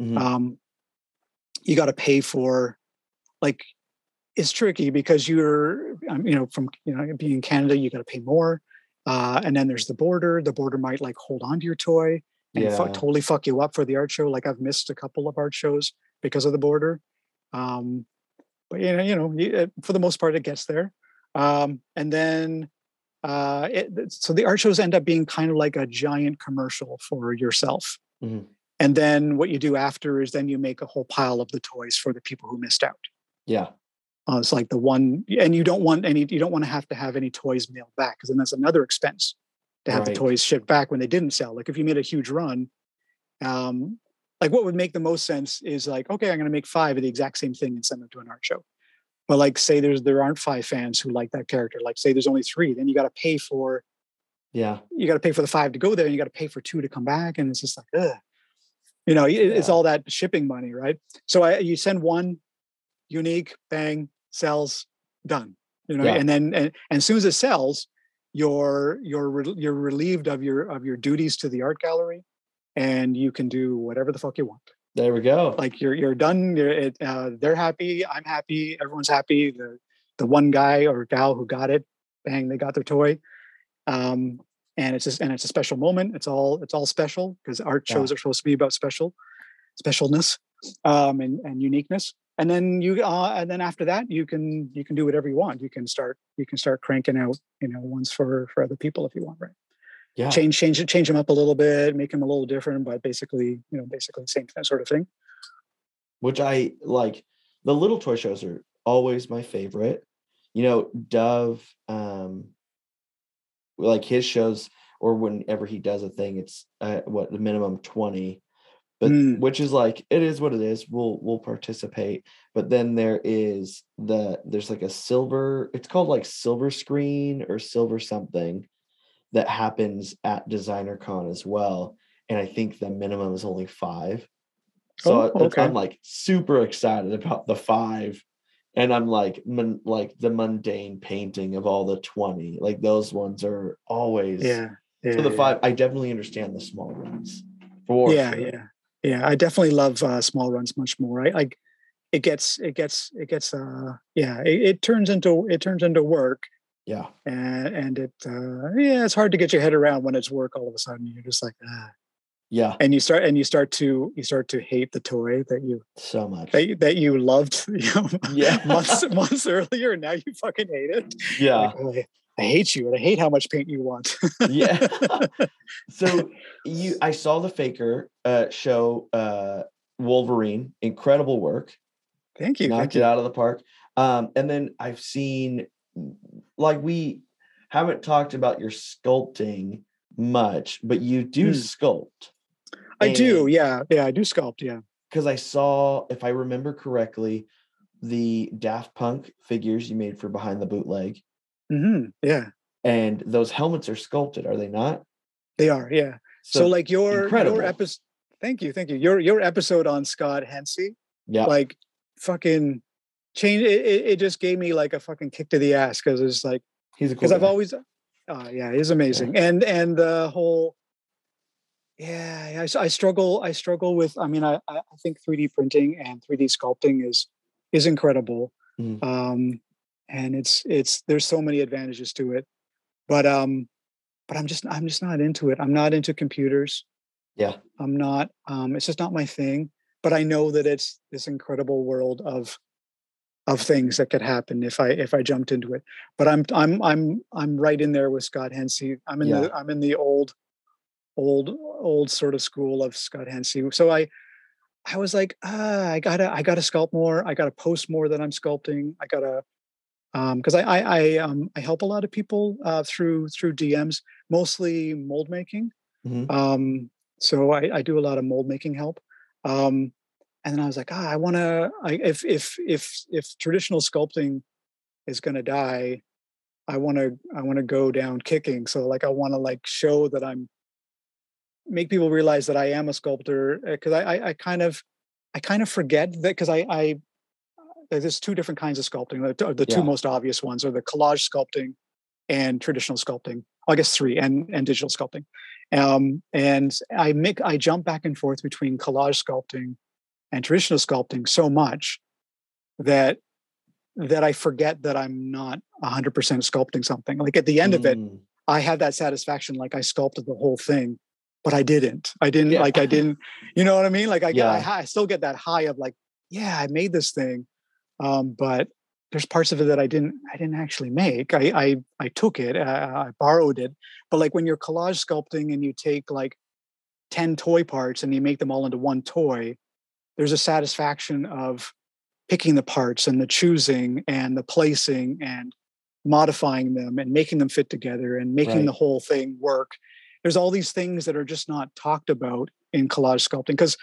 Speaker 1: Mhm.
Speaker 2: um, you got to pay for like it's tricky because you're um, you know from you know being in canada you got to pay more uh, and then there's the border the border might like hold on to your toy and
Speaker 1: Yeah.
Speaker 2: totally fuck you up for the art show like i've missed a couple of art shows because of the border um, but you know you know uh, for the most part it gets there um, and then uh, it, so the art shows end up being kind of like a giant commercial for yourself
Speaker 1: Mhm.
Speaker 2: and then what you do after is then you make a whole pile of the toys for the people who missed out.
Speaker 1: Yeah.
Speaker 2: Uh, it's like the one, and you don't want any, you don't want to have to have any toys mailed back because then that's another expense to have
Speaker 1: Right.
Speaker 2: the toys shipped back when they didn't sell. Like if you made a huge run, um, like what would make the most sense is like, okay, I'm going to make five of the exact same thing and send them to an art show. But like, say there's there aren't five fans who like that character. Like, say there's only three, then you got to pay for
Speaker 1: Yeah.
Speaker 2: you got to pay for the five to go there and you got to pay for two to come back and it's just like ugh. you know it- it's all that shipping money right so I, you send one unique bang sells done you know
Speaker 1: Yeah.
Speaker 2: and then and, and as soon as it sells you're you're re- you're relieved of your of your duties to the art gallery and you can do whatever the fuck you want
Speaker 1: There we go.
Speaker 2: like you're you're done you're, it, uh, they're happy i'm happy everyone's happy the the one guy or gal who got it bang they got their toy um and it's just and it's a special moment it's all it's all special because art
Speaker 1: Yeah.
Speaker 2: shows are supposed to be about special specialness um and and uniqueness and then you uh and then after that you can you can do whatever you want you can start you can start cranking out you know ones for for other people if you want right
Speaker 1: yeah.
Speaker 2: change change change them up a little bit make them a little different but basically you know basically same sort of thing
Speaker 1: which I like. The little toy shows are always my favorite. You know, Dove, um, like his shows, or whenever he does a thing, it's uh, what the minimum twenty, but
Speaker 2: Mm.
Speaker 1: which is like it is what it is. We'll we'll participate, but then there is the there's like a silver. It's called like silver screen or silver something that happens at Designer Con as well, and I think the minimum is only five. So
Speaker 2: Oh,
Speaker 1: it's-
Speaker 2: okay.
Speaker 1: I'm like super excited about the five, and I'm like mon- like the mundane painting of all the twenty. Like those ones are always
Speaker 2: yeah yeah
Speaker 1: So the
Speaker 2: yeah.
Speaker 1: five, I definitely understand the small ones. For
Speaker 2: yeah
Speaker 1: sure.
Speaker 2: yeah yeah i definitely love uh, small runs much more i like it gets it gets it gets uh yeah it, it turns into it turns into work
Speaker 1: yeah,
Speaker 2: and and it uh yeah it's hard to get your head around when it's work all of a sudden you're just like ah.
Speaker 1: Yeah,
Speaker 2: and you start and you start to you start to hate the toy that you
Speaker 1: so much.
Speaker 2: that, you- that you loved you know
Speaker 1: Yeah.
Speaker 2: months months earlier and now you fucking hate it
Speaker 1: Yeah,
Speaker 2: Like, oh, I, hate you and i hate how much paint you want
Speaker 1: yeah. so you, I saw the Faker uh, show uh, Wolverine, incredible work.
Speaker 2: thank you
Speaker 1: knocked
Speaker 2: thank
Speaker 1: it
Speaker 2: you
Speaker 1: out of the park. Um, and then I've seen, like, we haven't talked about your sculpting much, but you do
Speaker 2: Hmm.
Speaker 1: sculpt.
Speaker 2: I do yeah yeah i do sculpt yeah
Speaker 1: because I saw, if I remember correctly, the Daft Punk figures you made for Behind the Bootleg,
Speaker 2: hmm yeah
Speaker 1: and those helmets are sculpted, are they not?
Speaker 2: They are, yeah. So, like your
Speaker 1: incredible.
Speaker 2: your episode. Thank you, thank you. Your your episode on Scott Hensey,
Speaker 1: yeah,
Speaker 2: like fucking change. It, it, it just gave me like a fucking kick to the ass because it's like
Speaker 1: he's a cool.
Speaker 2: because I've always, uh, yeah, he's amazing. And and the whole, yeah, I, I, struggle. I struggle with. I mean, I I think 3D printing and 3D sculpting is is incredible.
Speaker 1: Mhm.
Speaker 2: Um, and it's it's there's so many advantages to it, but um, but I'm just I'm just not into it. I'm not into computers.
Speaker 1: Yeah.
Speaker 2: I'm not. Um, it's just not my thing. But I know that it's this incredible world of of things that could happen if I if I jumped into it. But I'm I'm I'm I'm right in there with Scott Hensey. I'm in
Speaker 1: Yeah.
Speaker 2: the I'm in the old old old sort of school of Scott Hensey. So I I was like, ah, I gotta I gotta sculpt more. I gotta post more that I'm sculpting. I gotta um because I I I um I help a lot of people uh through through DMs, mostly mold making.
Speaker 1: Mhm.
Speaker 2: Um so I, I do a lot of mold making help. Um and then I was like, ah, I wanna I if if if if traditional sculpting is gonna die, I want to I want to go down kicking. So like I want to like show that I'm make people realize that I am a sculptor because I, I I kind of I kind of forget that because I I there's two different kinds of sculpting. The, the two
Speaker 1: Yeah.
Speaker 2: most obvious ones are the collage sculpting and traditional sculpting. I guess three and and digital sculpting. Um, and I make I jump back and forth between collage sculpting and traditional sculpting so much that that I forget that I'm not 100% sculpting something. Like at the end of it,
Speaker 1: Mm,
Speaker 2: I have that satisfaction like I sculpted the whole thing, but I didn't. I didn't
Speaker 1: Yeah.
Speaker 2: like I didn't, you know what I mean? Like I get I, I still get that high of like, yeah, I made this thing. Um, but there's parts of it that I didn't I didn't actually make. I I I took it, uh, I borrowed it. But like when you're collage sculpting and you take like 10 toy parts and you make them all into one toy, there's a satisfaction of picking the parts and the choosing and the placing and modifying them and making them fit together and making
Speaker 1: Right.
Speaker 2: the whole thing work. There's all these things that are just not talked about in collage sculpting because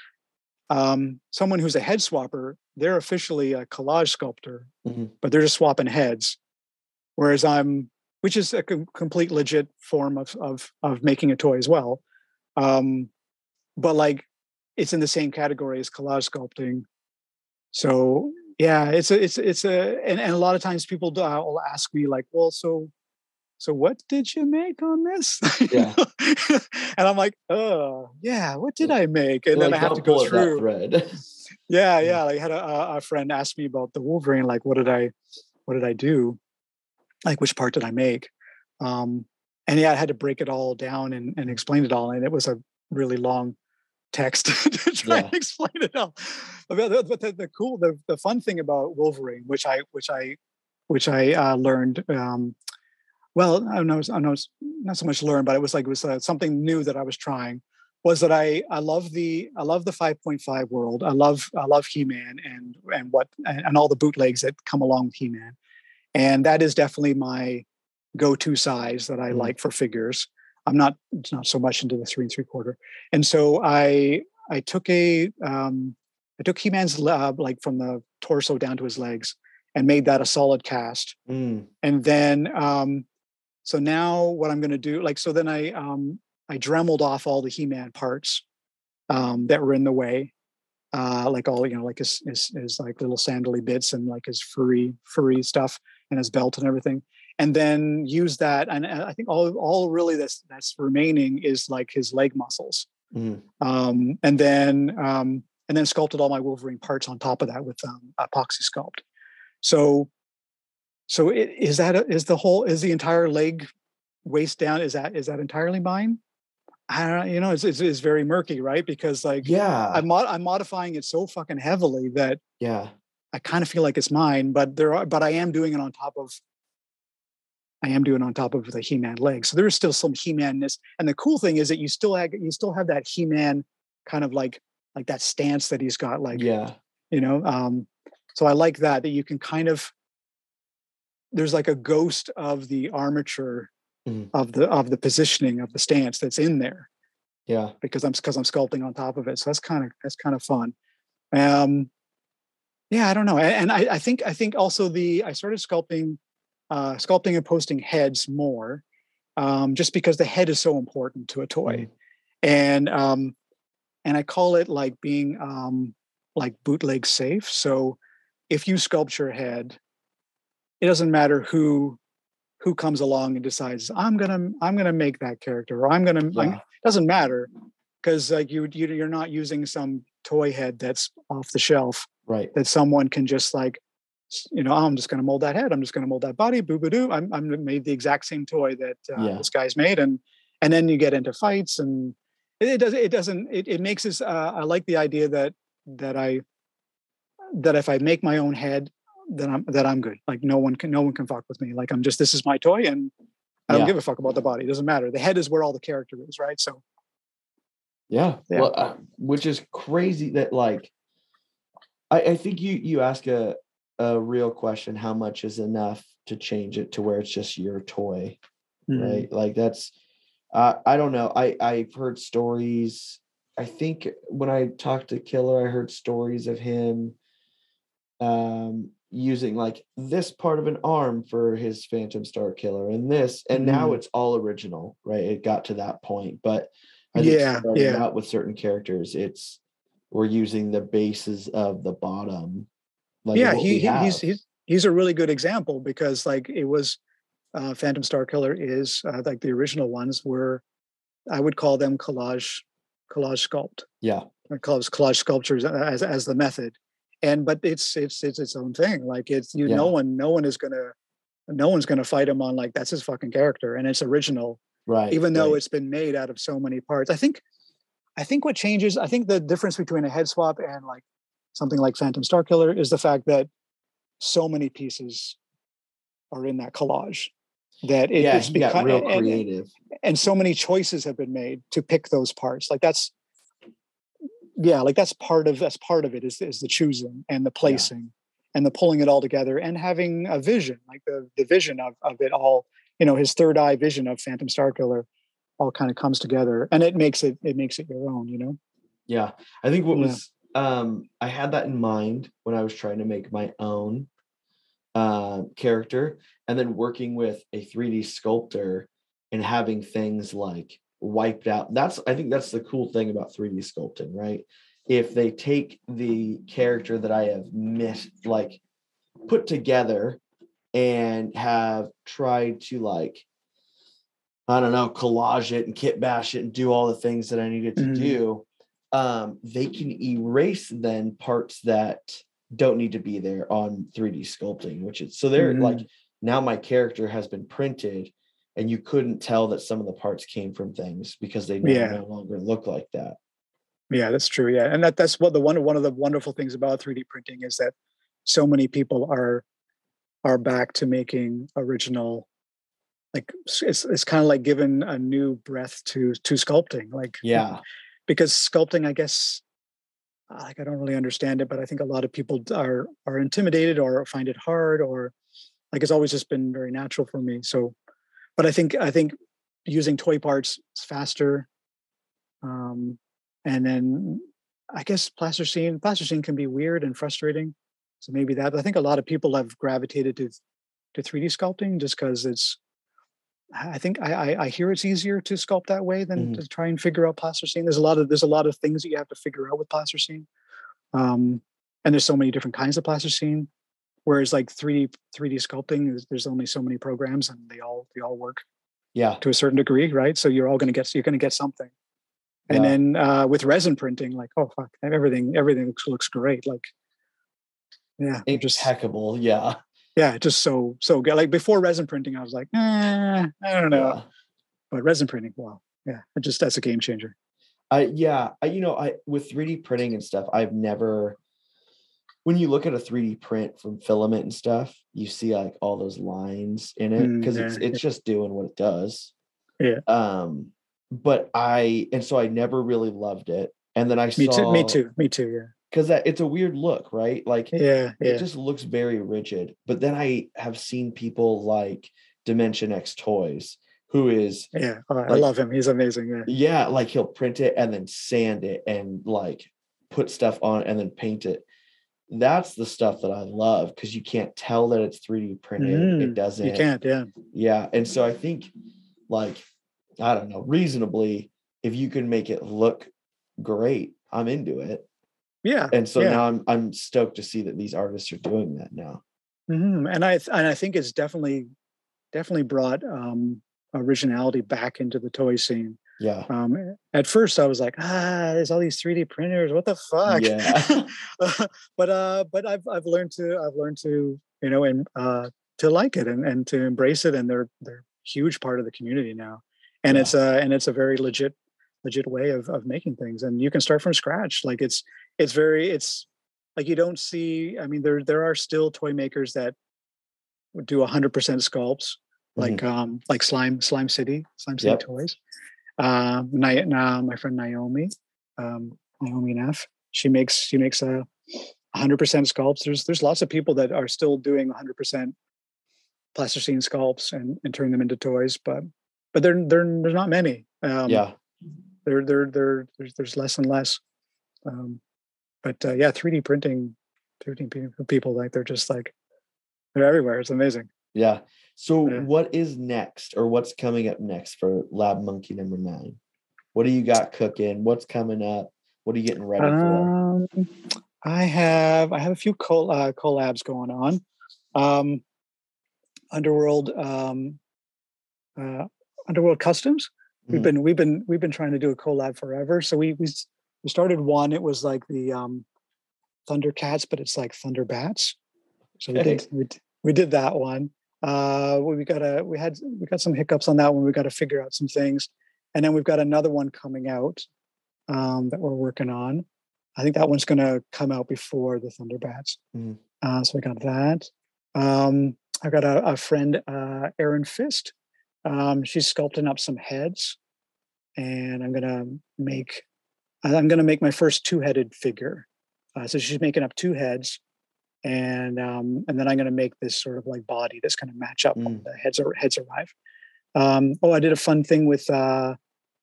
Speaker 2: um, someone who's a head swapper, they're officially a collage sculptor,
Speaker 1: Mhm.
Speaker 2: but they're just swapping heads. Whereas I'm, which is a com- complete legit form of of of making a toy as well. Um, but like it's in the same category as collage sculpting. So yeah, it's a it's it's a and, and a lot of times people uh, will ask me like, well, so so what did you make on this?
Speaker 1: Yeah.
Speaker 2: and I'm like, oh yeah, what did I make? And then
Speaker 1: like,
Speaker 2: I have to go
Speaker 1: pull at that
Speaker 2: through.
Speaker 1: thread.
Speaker 2: Yeah, yeah. Like I had a, a a friend ask me about the Wolverine. Like, what did I, what did I do? Like, which part did I make? Um, and yeah, I had to break it all down and, and explain it all. And it was a really long text to try
Speaker 1: Yeah.
Speaker 2: and explain it all. But the, the, the cool, the, the fun thing about Wolverine, which I, which I, which I uh, learned. Um, well, I know, I know, it's not so much learn, but it was like it was uh, something new that I was trying was that I I love the I love the 5.5 world. I love I love He-Man and and what and, and all the bootlegs that come along with He-Man. And that is definitely my go-to size that I
Speaker 1: Mm.
Speaker 2: like for figures. I'm not it's not so much into the three and three quarter. And so I I took a um I took He-Man's lab like from the torso down to his legs and made that a solid cast
Speaker 1: Mm,
Speaker 2: and then um so now what i'm going to do like so then i um i dremeled off all the he-man parts um that were in the way uh like all you know like his his, his like little sandally bits and like his furry furry stuff and his belt and everything and then use that and uh, i think all all really that's that's remaining is like his leg muscles
Speaker 1: mm.
Speaker 2: um, and then um, and then sculpted all my Wolverine parts on top of that with um, epoxy sculpt. So, so i- is that a, is the whole is the entire leg waist down? Is that is that entirely mine? I don't know. You know, it's it's, it's very murky, right? Because like
Speaker 1: Yeah.
Speaker 2: I'm mod- I'm modifying it so fucking heavily that
Speaker 1: yeah.
Speaker 2: I kind of feel like it's mine, but there are, but I am doing it on top of, I am doing it on top of the He-Man leg. So there is still some He-Man-ness. And the cool thing is that you still have, you still have that He-Man kind of like, like that stance that he's got, like,
Speaker 1: yeah.
Speaker 2: you know, um, so I like that, that you can kind of, there's like a ghost of the armature
Speaker 1: Mhm.
Speaker 2: of the, of the positioning of the stance that's in there
Speaker 1: Yeah.
Speaker 2: because I'm because I'm sculpting on top of it. So that's kind of that's kind of fun. Um, yeah, I don't know, and I, I think I think also the I started sculpting, uh, sculpting and posting heads more, um, just because the head is so important to a toy,
Speaker 1: Mhm.
Speaker 2: and um, and I call it like being um, like bootleg safe. So if you sculpt your head, it doesn't matter who who comes along and decides I'm gonna I'm gonna make that character or I'm gonna
Speaker 1: Yeah.
Speaker 2: doesn't matter because like you, you you're not using some toy head that's off the shelf
Speaker 1: Right.
Speaker 2: that someone can just like you know "Oh, i'm just going to mold that head i'm just going to mold that body boo boo doo i'm, I'm made the exact same toy that uh,
Speaker 1: Yeah.
Speaker 2: this guy's made and and then you get into fights and it, it does it doesn't it, it makes us uh, i like the idea that that i that if i make my own head then i'm that i'm good like no one can no one can fuck with me like i'm just this is my toy and i don't
Speaker 1: Yeah.
Speaker 2: give a fuck about the body it doesn't matter the head is where all the character is right so
Speaker 1: Yeah.
Speaker 2: Yeah.
Speaker 1: Well, uh, which is crazy that like, I, I think you you ask a a real question: How much is enough to change it to where it's just your toy,
Speaker 2: mm,
Speaker 1: right? Like that's, uh, I don't know. I I've heard stories. I think when I talked to Killer, I heard stories of him. Um, using like this part of an arm for his Phantom Star Killer and this, and now
Speaker 2: Mhm.
Speaker 1: it's all original, right? It got to that point, but I think
Speaker 2: Yeah,
Speaker 1: starting
Speaker 2: yeah.
Speaker 1: out with certain characters, it's we're using the bases of the bottom. Like
Speaker 2: yeah, he, he he's he's he's a really good example because like it was uh, Phantom Star Killer is uh, like the original ones were I would call them collage collage sculpt.
Speaker 1: yeah,
Speaker 2: I call collage sculptures as as the method. And but it's it's it's its own thing. Like it's you no one no one is gonna no one's gonna fight him on like that's his fucking character and it's original
Speaker 1: right.
Speaker 2: even though
Speaker 1: right.
Speaker 2: it's been made out of so many parts. I think, I think what changes, I think the difference between a head swap and like something like Phantom Star Killer is the fact that so many pieces are in that collage that it,
Speaker 1: yeah,
Speaker 2: it's become
Speaker 1: real
Speaker 2: and,
Speaker 1: creative.
Speaker 2: and so many choices have been made to pick those parts. Like that's, yeah, like that's part of that's part of it is is the choosing and the placing and the pulling it all together and having a vision, like the the vision of of it all. You know, his third eye vision of Phantom Star Killer all kind of comes together, and it makes it it makes it your own. You know.
Speaker 1: Yeah, I think what
Speaker 2: Yeah.
Speaker 1: was um I had that in mind when I was trying to make my own uh, character, and then working with a 3D sculptor and having things like wiped out. That's I think that's the cool thing about 3D sculpting, right? If they take the character that I have missed, like put together and have tried to like I don't know, collage it and kit bash it and do all the things that I needed to
Speaker 2: Mhm.
Speaker 1: do, um, they can erase then parts that don't need to be there on 3D sculpting, which is so they're
Speaker 2: Mhm.
Speaker 1: like now my character has been printed and you couldn't tell that some of the parts came from things because they no,
Speaker 2: Yeah.
Speaker 1: no longer look like that.
Speaker 2: Yeah, that's true. Yeah, and that that's what the one one of the wonderful things about 3D printing is that so many people are are back to making original. Like it's it's kind of like giving a new breath to to sculpting. Like
Speaker 1: Yeah.
Speaker 2: because sculpting, I guess, like I don't really understand it, but I think a lot of people are are intimidated or find it hard, or like it's always just been very natural for me. So, but I think I think using toy parts is faster, um, and then I guess plasticine plasticine can be weird and frustrating. So maybe that I think a lot of people have gravitated to to 3D sculpting just because it's I think I, I I hear it's easier to sculpt that way than
Speaker 1: Mhm.
Speaker 2: to try and figure out plasticine. There's a lot of there's a lot of things that you have to figure out with plasticine, um, and there's so many different kinds of plasticine. Whereas like 3D 3D sculpting, there's only so many programs, and they all they all work
Speaker 1: Yeah.
Speaker 2: to a certain degree, right? So you're all going to get you're going to get something. And
Speaker 1: Yeah.
Speaker 2: then uh, with resin printing, like oh fuck, everything everything looks looks great. Like yeah, just
Speaker 1: Impeccable. Yeah.
Speaker 2: yeah, just so so good. Like before resin printing, I was like, eh, I don't know.
Speaker 1: Yeah.
Speaker 2: But resin printing, wow, yeah, it just that's a game changer.
Speaker 1: I yeah, I you know, I with 3D printing and stuff, I've never when you look at a 3D print from filament and stuff, you see like all those lines in it
Speaker 2: Mm,
Speaker 1: because it's
Speaker 2: yeah,
Speaker 1: it's just doing what it does.
Speaker 2: Yeah.
Speaker 1: Um, but I and so I never really loved it. And then I
Speaker 2: Me
Speaker 1: saw
Speaker 2: too, me too, me too. Yeah.
Speaker 1: Because that it's a weird look, right? Like
Speaker 2: Yeah, yeah,
Speaker 1: it just looks very rigid. But then I have seen people like Dimension X Toys, who is
Speaker 2: yeah. Oh, I
Speaker 1: like-
Speaker 2: love him. He's amazing. Yeah,
Speaker 1: yeah, like he'll print it and then sand it and like put stuff on and then paint it. That's the stuff that I love because you can't tell that it's 3D printed.
Speaker 2: Mm,
Speaker 1: it doesn't.
Speaker 2: you can't. Yeah,
Speaker 1: Yeah. And so I think like, I don't know, reasonably, if you can make it look great, I'm into it.
Speaker 2: yeah.
Speaker 1: And so
Speaker 2: Yeah.
Speaker 1: now I'm I'm stoked to see that these artists are doing that now.
Speaker 2: hmm And I th- and I think it's definitely definitely brought um, originality back into the toy scene.
Speaker 1: Yeah.
Speaker 2: Um, at first, I was like, ah, there's all these 3D printers. What the fuck?
Speaker 1: Yeah.
Speaker 2: but uh, but I've I've learned to I've learned to you know and uh, to like it and, and to embrace it, and they're they're a huge part of the community now. And
Speaker 1: Yeah.
Speaker 2: it's uh and it's a very legit legit way of of making things, and you can start from scratch. Like it's it's very it's like you don't see. I mean, there there are still toy makers that do 100% sculpts like um like slime slime city slime city
Speaker 1: Yep.
Speaker 2: toys um Ni- na, my friend naomi um naomi neff she makes she makes a 100% sculpts there's there's lots of people that are still doing 100% plasticine sculpts and and turn them into toys but but there there there's not many um
Speaker 1: yeah.
Speaker 2: there there there there's, there's less and less um but uh, yeah 3d printing 3d people like they're just like they're everywhere. It's amazing.
Speaker 1: Yeah. So
Speaker 2: Yeah.
Speaker 1: what is next or what's coming up next for Lab Monkey number nine? What do you got cooking? What's coming up? What are you getting ready for?
Speaker 2: Um, I have I have a few col- uh, collabs going on. Um, Underworld um, uh, Underworld Customs. We've
Speaker 1: Mhm.
Speaker 2: been we've been we've been trying to do a collab forever. So we we we started one. It was like the um, Thundercats, but it's like Thunderbats. So we did we, we did that one. Uh, we got a we had we got some hiccups on that one. We got to figure out some things, and then we've got another one coming out um, that we're working on. I think that one's going to come out before the Thunderbats.
Speaker 1: Mhm.
Speaker 2: Uh, so we got that. Um, I've got a, a friend, uh, Erin Fist. Um, she's sculpting up some heads, and I'm gonna make. I'm gonna make my first two-headed figure. Uh, so she's making up two heads, and um, and then I'm gonna make this sort of like body that's gonna match up when
Speaker 1: Mm.
Speaker 2: the heads are heads arrive. Um, oh, I did a fun thing with uh,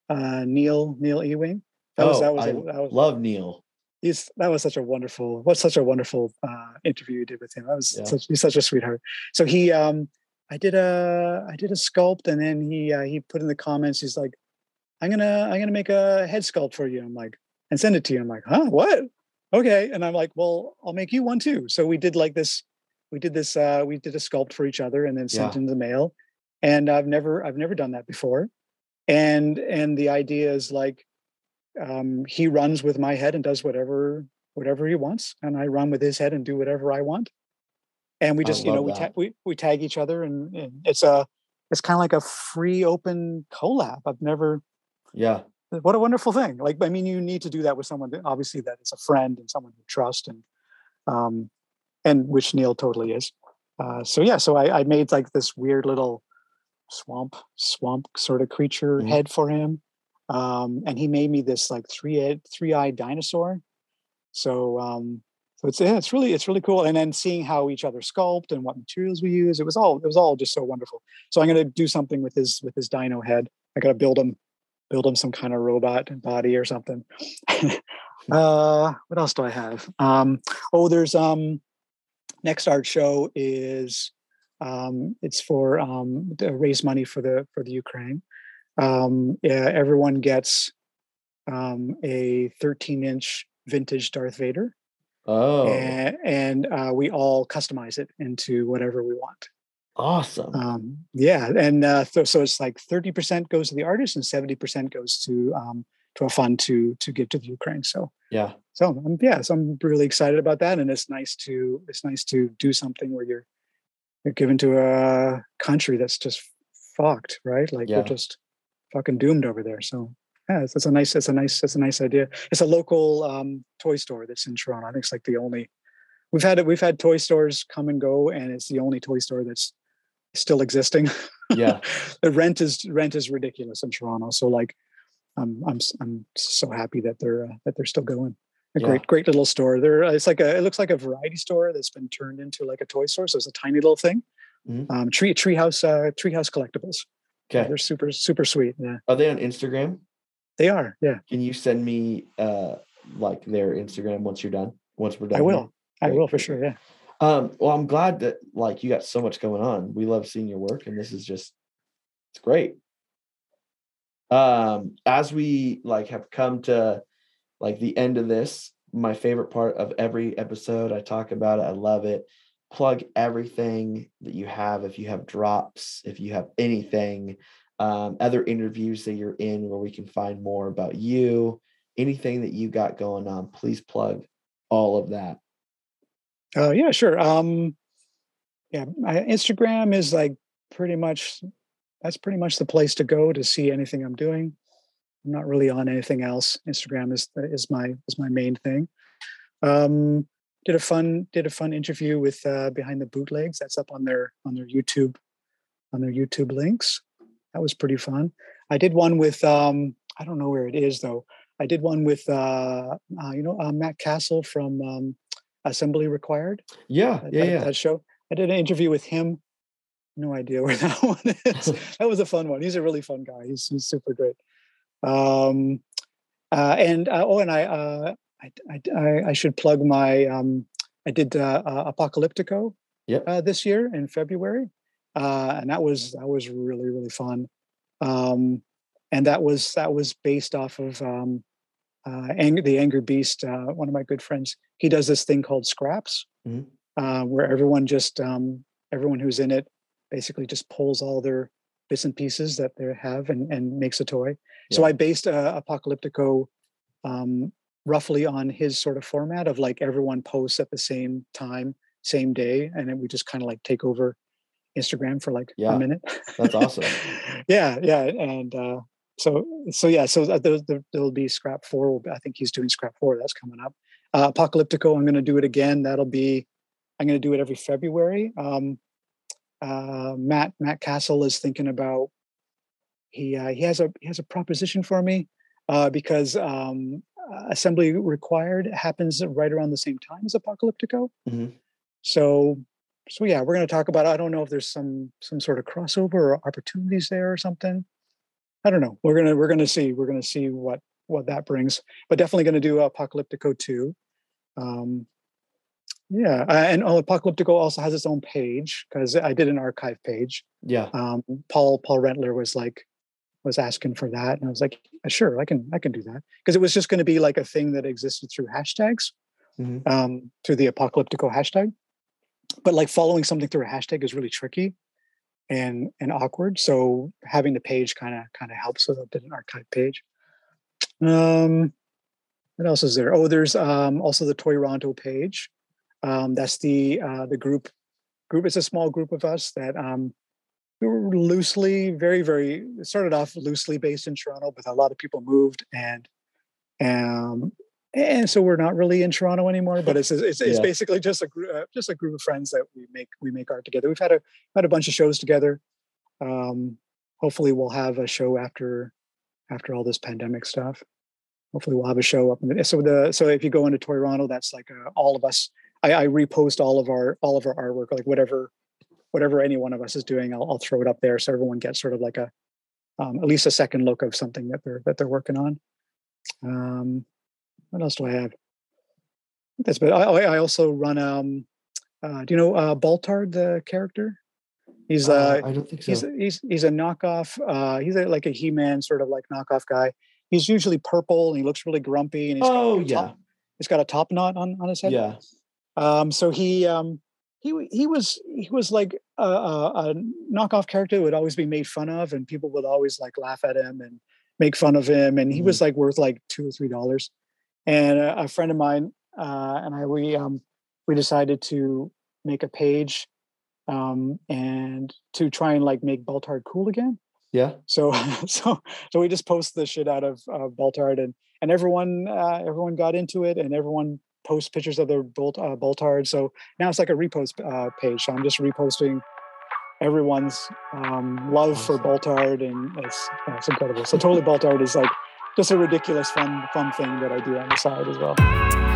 Speaker 2: uh, Neil Neil Ewing. That was
Speaker 1: Oh,
Speaker 2: that was
Speaker 1: I
Speaker 2: a, that was
Speaker 1: Love Neil.
Speaker 2: he's that was such a wonderful what such a wonderful uh interview you did with him that was
Speaker 1: Yeah.
Speaker 2: such, he's such a sweetheart so he um i did a i did a sculpt and then he uh, he put in the comments he's like i'm gonna i'm gonna make a head sculpt for you i'm like and send it to you i'm like huh what okay and i'm like well i'll make you one too so we did like this we did this uh we did a sculpt for each other and then sent
Speaker 1: Yeah.
Speaker 2: in the mail and i've never i've never done that before and and the idea is like um, he runs with my head and does whatever whatever he wants, and I run with his head and do whatever I want. And we just, you know, we ta- we we tag each other, and, and it's a it's kind of like a free open collab. I've never.
Speaker 1: Yeah.
Speaker 2: What a wonderful thing! Like, I mean, you need to do that with someone that obviously that is a friend and someone you trust, and um, and which Neil totally is. Uh, so yeah, so I, I made like this weird little swamp swamp sort of creature
Speaker 1: Mhm.
Speaker 2: head for him um, and he made me this like three three eyed dinosaur. So um, so it's yeah, it's really it's really cool. And then seeing how each other sculpt and what materials we use, it was all it was all just so wonderful. So I'm gonna do something with his with his dino head. I gotta build him build him some kind of robot body or something. uh, what else do I have? Um, oh, there's um, next art show is um, it's for um, to raise money for the for the Ukraine um, yeah, everyone gets um, a 13 inch vintage Darth Vader,
Speaker 1: Oh,
Speaker 2: and, and uh, we all customize it into whatever we want.
Speaker 1: Awesome.
Speaker 2: Um, yeah, and uh, so, so it's like 30% goes to the artist and 70% goes to um, to a fund to to give to the Ukraine. So
Speaker 1: yeah.
Speaker 2: so um, yeah, so I'm really excited about that, and it's nice to it's nice to do something where you're you're given to a country that's just fucked, right? Like
Speaker 1: Yeah.
Speaker 2: they're just fucking doomed over there. So yeah, it's, it's a nice it's a nice it's a nice idea. It's a local um, toy store that's in Toronto. I think it's like the only we've had it. We've had toy stores come and go, and it's the only toy store that's still existing.
Speaker 1: Yeah.
Speaker 2: the rent is rent is ridiculous in Toronto. So like, I'm I'm I'm so happy that they're uh, that they're still going. A
Speaker 1: Yeah.
Speaker 2: great great little store. There, it's like a it looks like a variety store that's been turned into like a toy store. So it's a tiny little thing.
Speaker 1: Mhm.
Speaker 2: Um, tree treehouse uh, treehouse collectibles. Yeah,
Speaker 1: Okay.
Speaker 2: they're super super sweet. Yeah,
Speaker 1: Are they on Instagram?
Speaker 2: they are. Yeah,
Speaker 1: Can you send me uh like their Instagram once you're done? Once we're done.
Speaker 2: I will. I will for sure. Yeah.
Speaker 1: Um, well, I'm glad that like you got so much going on. We love seeing your work, and this is just it's great. Um, as we like have come to like the end of this, my favorite part of every episode, I talk about it, I love it. Plug everything that you have if you have drops, if you have anything, um, other interviews that you're in where we can find more about you, anything that you got going on, please plug all of that.
Speaker 2: Uh, yeah, sure. Um, yeah, my Instagram is like pretty much that's pretty much the place to go to see anything I'm doing. I'm not really on anything else. Instagram is is my is my main thing. Um, did a fun did a fun interview with uh, Behind the Bootlegs. That's up on their on their YouTube on their YouTube links. That was pretty fun. I did one with um, I don't know where it is though. I did one with uh, uh, you know uh, Matt Castle from um, Assembly Required
Speaker 1: Yeah,
Speaker 2: that,
Speaker 1: yeah,
Speaker 2: that-
Speaker 1: yeah.
Speaker 2: that show. I did an interview with him. No idea where that one is. that was a fun one. He's a really fun guy. He's, he's super great. Um, uh, and uh, oh, and I, uh, I, I, I, should plug my. Um, I did uh, uh, Apocalyptico
Speaker 1: Yep.
Speaker 2: uh, this year in February, uh, and that was that was really really fun. Um, and that was that was based off of um, uh, Ang- the Anger Beast. Uh, one of my good friends, he does this thing called Scraps,
Speaker 1: Mhm.
Speaker 2: uh, where everyone just um, everyone who's in it basically just pulls all their bits and pieces that they have and, and makes a toy. So I based uh, Apocalyptico um, roughly on his sort of format of like everyone posts at the same time, same day, and then we just kind of like take over Instagram for like
Speaker 1: Yeah,
Speaker 2: a minute.
Speaker 1: that's awesome.
Speaker 2: yeah, yeah, and uh, so so yeah, so uh, there, there, there'll be Scrap Four. will I think he's doing Scrap Four. That's coming up. Uh, Apocalyptico. I'm going to do it again. That'll be. I'm going to do it every February. Um, uh, Matt Matt Castle is thinking about. He uh, he has a he has a proposition for me uh, because um, uh, Assembly Required happens right around the same time as Apocalyptico.
Speaker 1: Mhm.
Speaker 2: So so yeah, we're going to talk about. I don't know if there's some some sort of crossover or opportunities there or something. I don't know. We're gonna we're gonna see. We're gonna see what what that brings. But definitely going to do Apocalyptico two. Um, yeah, uh, and oh, Apocalyptico also has its own page because I did an archive page.
Speaker 1: Yeah.
Speaker 2: Um, Paul Paul Rentler was like was asking for that, and I was like, sure, I can I can do that because it was just going to be like a thing that existed through hashtags,
Speaker 1: Mhm.
Speaker 2: um, through the Apocalyptico hashtag. But like following something through a hashtag is really tricky and and awkward. So having the page kind of kind of helps. with I did an archive page. Um, what else is there? Oh, there's um, also the Toy Ronto page. Um, that's the uh, the group group. It's a small group of us that um, we were loosely, very very started off loosely based in Toronto, but a lot of people moved and um, and so we're not really in Toronto anymore. But it's it's, it's
Speaker 1: Yeah.
Speaker 2: basically just a group uh, just a group of friends that we make we make art together. We've had a had a bunch of shows together. Um, hopefully, we'll have a show after after all this pandemic stuff. Hopefully, we'll have a show up. In the, so the so if you go into Toronto, that's like uh, all of us. I, I repost all of our all of our artwork, like whatever whatever any one of us is doing. I'll, I'll throw it up there so everyone gets sort of like a um, at least a second look of something that they're that they're working on. Um, what else do I have? That's but I, I also run. Um, uh, do you know uh, Baltard the character? He's uh,
Speaker 1: I don't think so.
Speaker 2: he's he's he's a knockoff. Uh, he's a, like a He-Man sort of like knockoff guy. He's usually purple and he looks really grumpy and he's got,
Speaker 1: oh yeah.
Speaker 2: top, he's got a top knot on on his head.
Speaker 1: Yeah.
Speaker 2: Um, so he um he he was he was like a, a, a knockoff character that would always be made fun of, and people would always like laugh at him and make fun of him. And he was like worth like two or three dollars. And a, a friend of mine uh, and I we um we decided to make a page um and to try and like make Baltard cool again.
Speaker 1: Yeah.
Speaker 2: So so so we just post the shit out of uh, Baltard and and everyone uh, everyone got into it and everyone posts pictures of their Bolt uh, Baltard. So now it's like a repost uh, page. So I'm just reposting everyone's um, love for Baltard and it's it's incredible. So totally Baltard is like just a ridiculous fun fun thing that I do on the side as well.